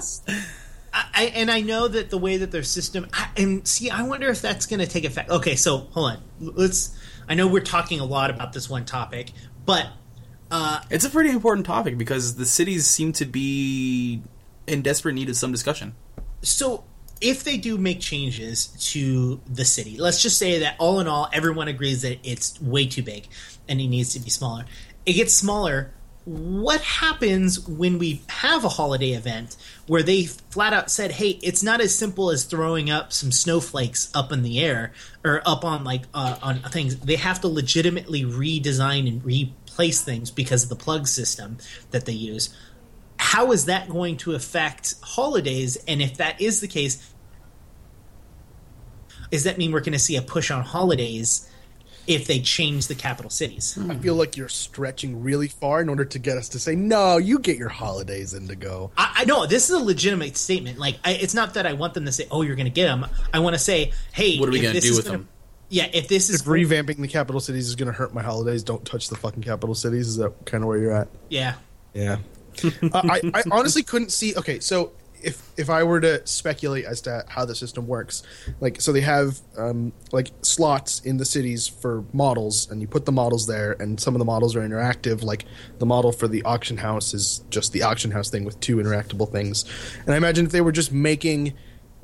I, and I know that the way that their system I, and see, I wonder if that's going to take effect. Okay, so hold on. Let's. I know we're talking a lot about this one topic, but it's a pretty important topic because the cities seem to be in desperate need of some discussion. so if they do make changes to the city, let's just say that all in all, everyone agrees that it's way too big and it needs to be smaller. It gets smaller. what happens when we have a holiday event where they flat out said, "Hey, it's not as simple as throwing up some snowflakes up in the air or up on like uh, on things. They have to legitimately redesign and replace things because of the plug system that they use." How is that going to affect holidays? And if that is the case, does that mean we're going to see a push on holidays if they change the capital cities? I feel like you're stretching really far in order to get us to say, no, you get your holidays Indigo. I, I know this is a legitimate statement. Like, I, it's not that I want them to say, "Oh, you're going to get them." I want to say, "Hey, What are we if gonna this do is with gonna- them? Yeah, if this is If revamping the capital cities is going to hurt my holidays, don't touch the fucking capital cities. Is that kind of where you're at? yeah, Yeah. I, I honestly couldn't see. Okay, so if if I were to speculate as to how the system works, like so they have um, like slots in the cities for models, and you put the models there, and some of the models are interactive. Like the model for the auction house is just the auction house thing with two interactable things. And I imagine if they were just making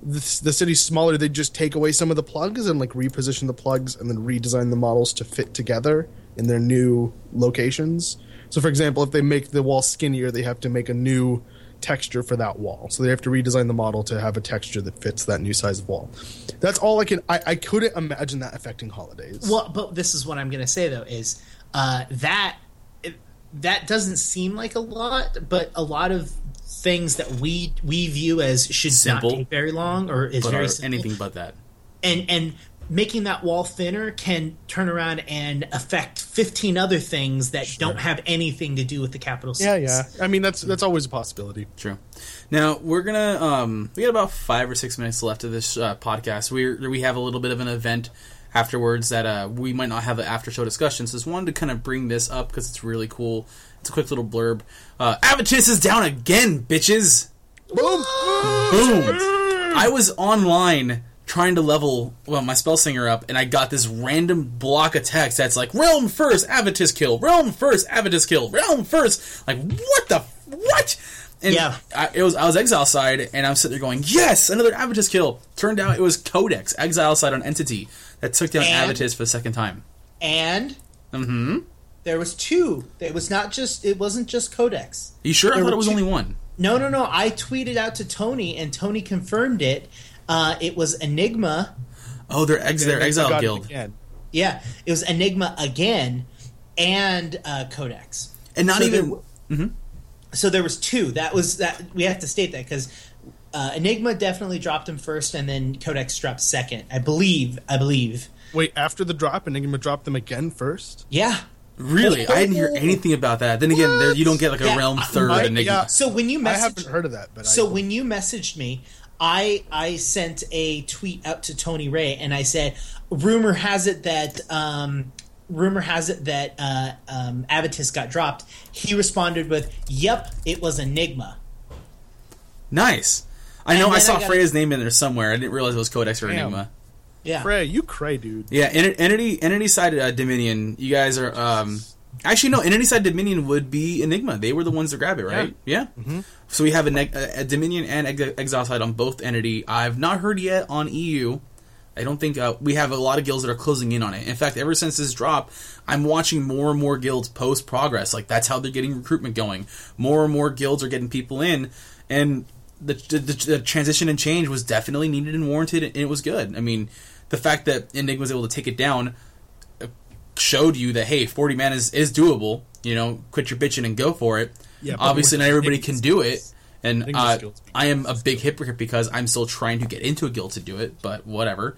the, the city smaller, they'd just take away some of the plugs and like reposition the plugs and then redesign the models to fit together in their new locations. So, for example, if they make the wall skinnier, they have to make a new texture for that wall. So they have to redesign the model to have a texture that fits that new size of wall. That's all I can. I, I couldn't imagine that affecting holidays. Well, but this is what I'm going to say though is uh, that that doesn't seem like a lot, but a lot of things that we we view as should Simple. not take very long or is But very simple, anything but that. and and making that wall thinner can turn around and affect 15 other things that don't have anything to do with the capital city. yeah, yeah. I mean, that's that's always a possibility. True. Now we're gonna um, we got about five or six minutes left of this uh, podcast. We we have a little bit of an event afterwards that uh, we might not have an after show discussion. So just wanted to kind of bring this up because it's really cool. It's a quick little blurb. Uh, Avatus is down again, bitches. Boom. Boom. I was online trying to level well my spellslinger up, and I got this random block of text that's like realm first, Avatus kill, realm first, Avatus kill, realm first. Like what the what? And Yeah. I, it was I was exile side, and I'm sitting there going, yes, another Avatus kill. Turned out it was Codex exile side on entity that took down And- Avatus for the second time. And Mm-hmm. there was two. It was not just. It wasn't just Codex. You sure? I thought it was two- only one. No, no, no. I tweeted out to Tony, and Tony confirmed it. Uh, it was Enigma. Oh, they're ex- their exile got guild, again. Yeah, it was Enigma again, and uh, Codex. and not So even. there w- So there was two. That was that. We have to state that because uh, Enigma definitely dropped him first, and then Codex dropped second. I believe. I believe. Wait, after the drop, Enigma dropped them again first. Yeah. Really, I didn't hear anything about that. Then again, there, you don't get like a Yeah, realm third I- enigma. yeah. So when you I haven't heard of that, but So I, when you messaged me, I I sent a tweet out to Tony Ray and I said, rumor has it that um, rumor has it that uh, um, Avatus got dropped. He responded with, "Yep, it was Enigma." Nice. I know I saw I got- Freya's name in there somewhere. I didn't realize it was Codex or Damn. Enigma. Yeah, Freya, you cray, dude. Yeah, en- entity entity side uh, Dominion. You guys are um, actually no. Entity side Dominion would be Enigma. They were the ones to grab it, right? Yeah. So we have a, neg- a, Dominion and ex- Exile side on both entity. I've not heard yet on EU. I don't think uh, we have a lot of guilds that are closing in on it. In fact, ever since this drop, I'm watching more and more guilds post progress. Like that's how they're getting recruitment going. More and more guilds are getting people in, and the, the, the transition and change was definitely needed and warranted, and it was good. I mean, the fact that Enigma was able to take it down showed you that hey, 40 man is, is doable. You know, quit your bitching and go for it. Yeah, Obviously, not everybody can do it, and Enigma's uh, I am a big hypocrite because I'm still trying to get into a guild to do it. But whatever.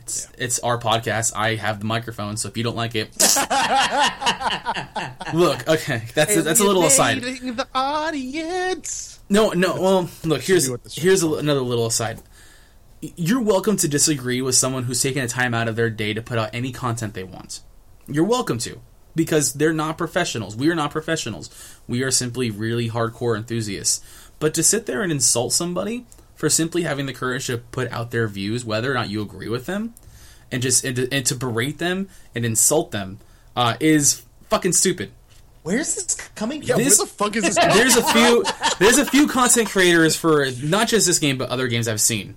It's, it's our podcast. I have the microphone, so if you don't like it, look. Okay, that's a, that's a little aside. The audience. No, no. Well, look. Here's do what this here's a, another little aside. You're welcome to disagree with someone who's taking a time out of their day to put out any content they want. You're welcome to because they're not professionals. We are not professionals. We are simply really hardcore enthusiasts. But to sit there and insult somebody for simply having the courage to put out their views, whether or not you agree with them, and just and to, and to berate them and insult them, uh, is fucking stupid. Where's this coming from? Yeah, This- where the fuck is this? there's a few there's a few content creators for not just this game but other games I've seen.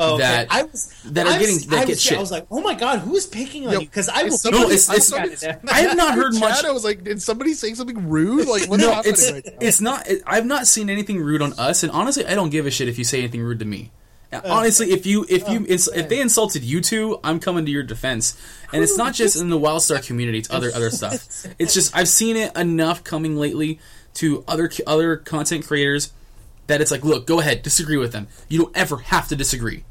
Oh, okay. that I was that are I was- getting that I get was, shit. I was like, oh my god, who's picking on Yo, you? Because I will. is somebody- No, it's- I it's- got. I have not heard Chat, much. I was like, did somebody say something rude? Like, what's No, happening it's right now? it's not. It, I've not seen anything rude on us, and honestly, I don't give a shit if you say anything rude to me. Uh, honestly, if you if you oh, ins- if they insulted you two, I'm coming to your defense. And it's not just in the WildStar community; it's other other stuff. It's just I've seen it enough coming lately to other other content creators that it's like, look, go ahead, disagree with them. You don't ever have to disagree.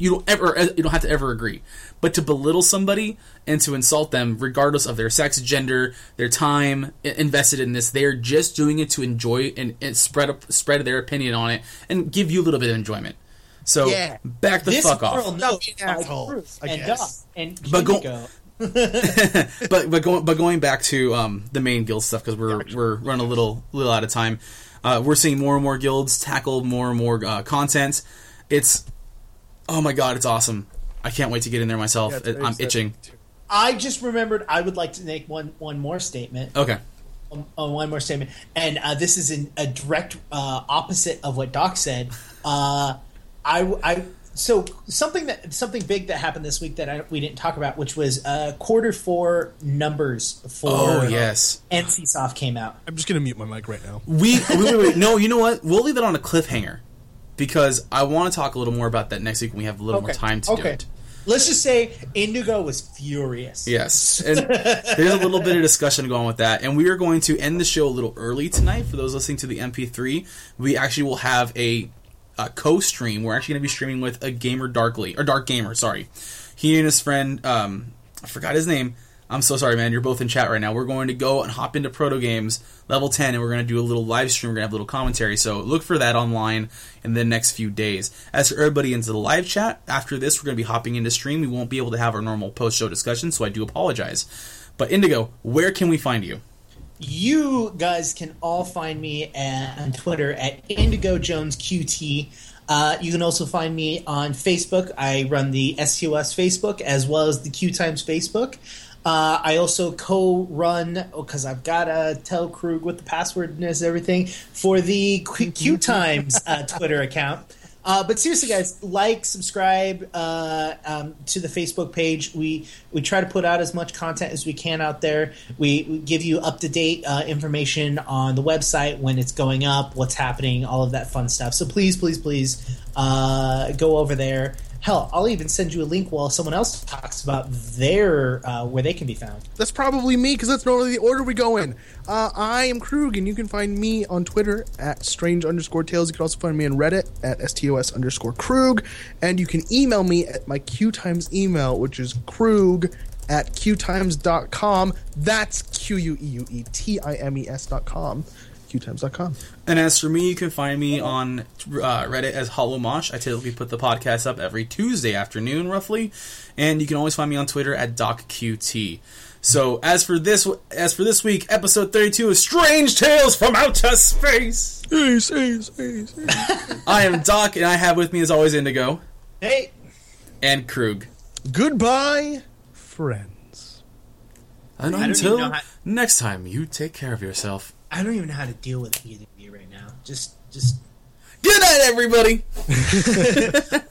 You don't ever you don't have to ever agree. But to belittle somebody and to insult them, regardless of their sex, gender, their time invested in this, they're just doing it to enjoy and, and spread up, spread their opinion on it and give you a little bit of enjoyment. So Yeah. back the This fuck girl off. knows Be my assholes, I and guess. Doc and But go- Indigo. but but going but going back to um, the main guild stuff because we're we're running a little little out of time. Uh, we're seeing more and more guilds tackle more and more uh, content. It's oh my god, it's awesome. I can't wait to get in there myself. Yeah, I- I'm today's itching. I just remembered I would like to make one one more statement. Okay. um, uh, one more statement, and uh, this is in a direct uh, opposite of what Doc said. Uh, I, I so something that something big that happened this week that I, we didn't talk about, which was uh, quarter four numbers for Oh yes. NCSoft came out. I'm just gonna mute my mic right now. We wait, wait, wait. No, you know what? We'll leave it on a cliffhanger because I want to talk a little more about that next week when we have a little more time to do it. Let's just say Indigo was furious. Yes, and there's a little bit of discussion going with that, and we are going to end the show a little early tonight. For those listening to the MP3, we actually will have a, a co-stream. We're actually going to be streaming with a gamer darkly or dark gamer. Sorry, he and his friend, um, I forgot his name. I'm so sorry, man. You're both in chat right now. We're going to go and hop into Proto Games level 10, and we're going to do a little live stream. We're going to have a little commentary. So look for that online in the next few days. As for everybody into the live chat, after this, we're going to be hopping into stream. We won't be able to have our normal post show discussion, so I do apologize. But Indigo, where can we find you? You guys can all find me on Twitter at Indigo Jones QT. Uh, you can also find me on Facebook. I run the STOS Facebook as well as the Q Times Facebook. Uh, I also co-run because I've got to tell Krug what the password is, everything for the Q, Q Times uh, Twitter account. Uh, but seriously, guys, like, subscribe uh, um, to the Facebook page. We we try to put out as much content as we can out there. We, we give you up to date uh, information on the website when it's going up, what's happening, all of that fun stuff. So please, please, please uh, go over there. Hell, I'll even send you a link while someone else talks about their uh, where they can be found. That's probably me because that's normally the order we go in. Uh, I am Krug, and you can find me on Twitter at strange underscore tales. You can also find me on Reddit at stos underscore Krug, and you can email me at my Q Times email, which is Krug at qtimes.com. That's Q U E U E T I M E S dot com. qtimes.com. And as for me, you can find me on uh, Reddit as Hollow Mosh. I typically put the podcast up every Tuesday afternoon, roughly, and you can always find me on Twitter at DocQT. So as for this, as for this week, episode thirty-two is Strange Tales from Outer Space. Ace, ace, ace, ace. I am Doc, and I have with me, as always, Indigo Hey, and Krug. Goodbye, friends. And until how- next time, you take care of yourself. I don't even know how to deal with either of you right now. Just, just Good night, everybody.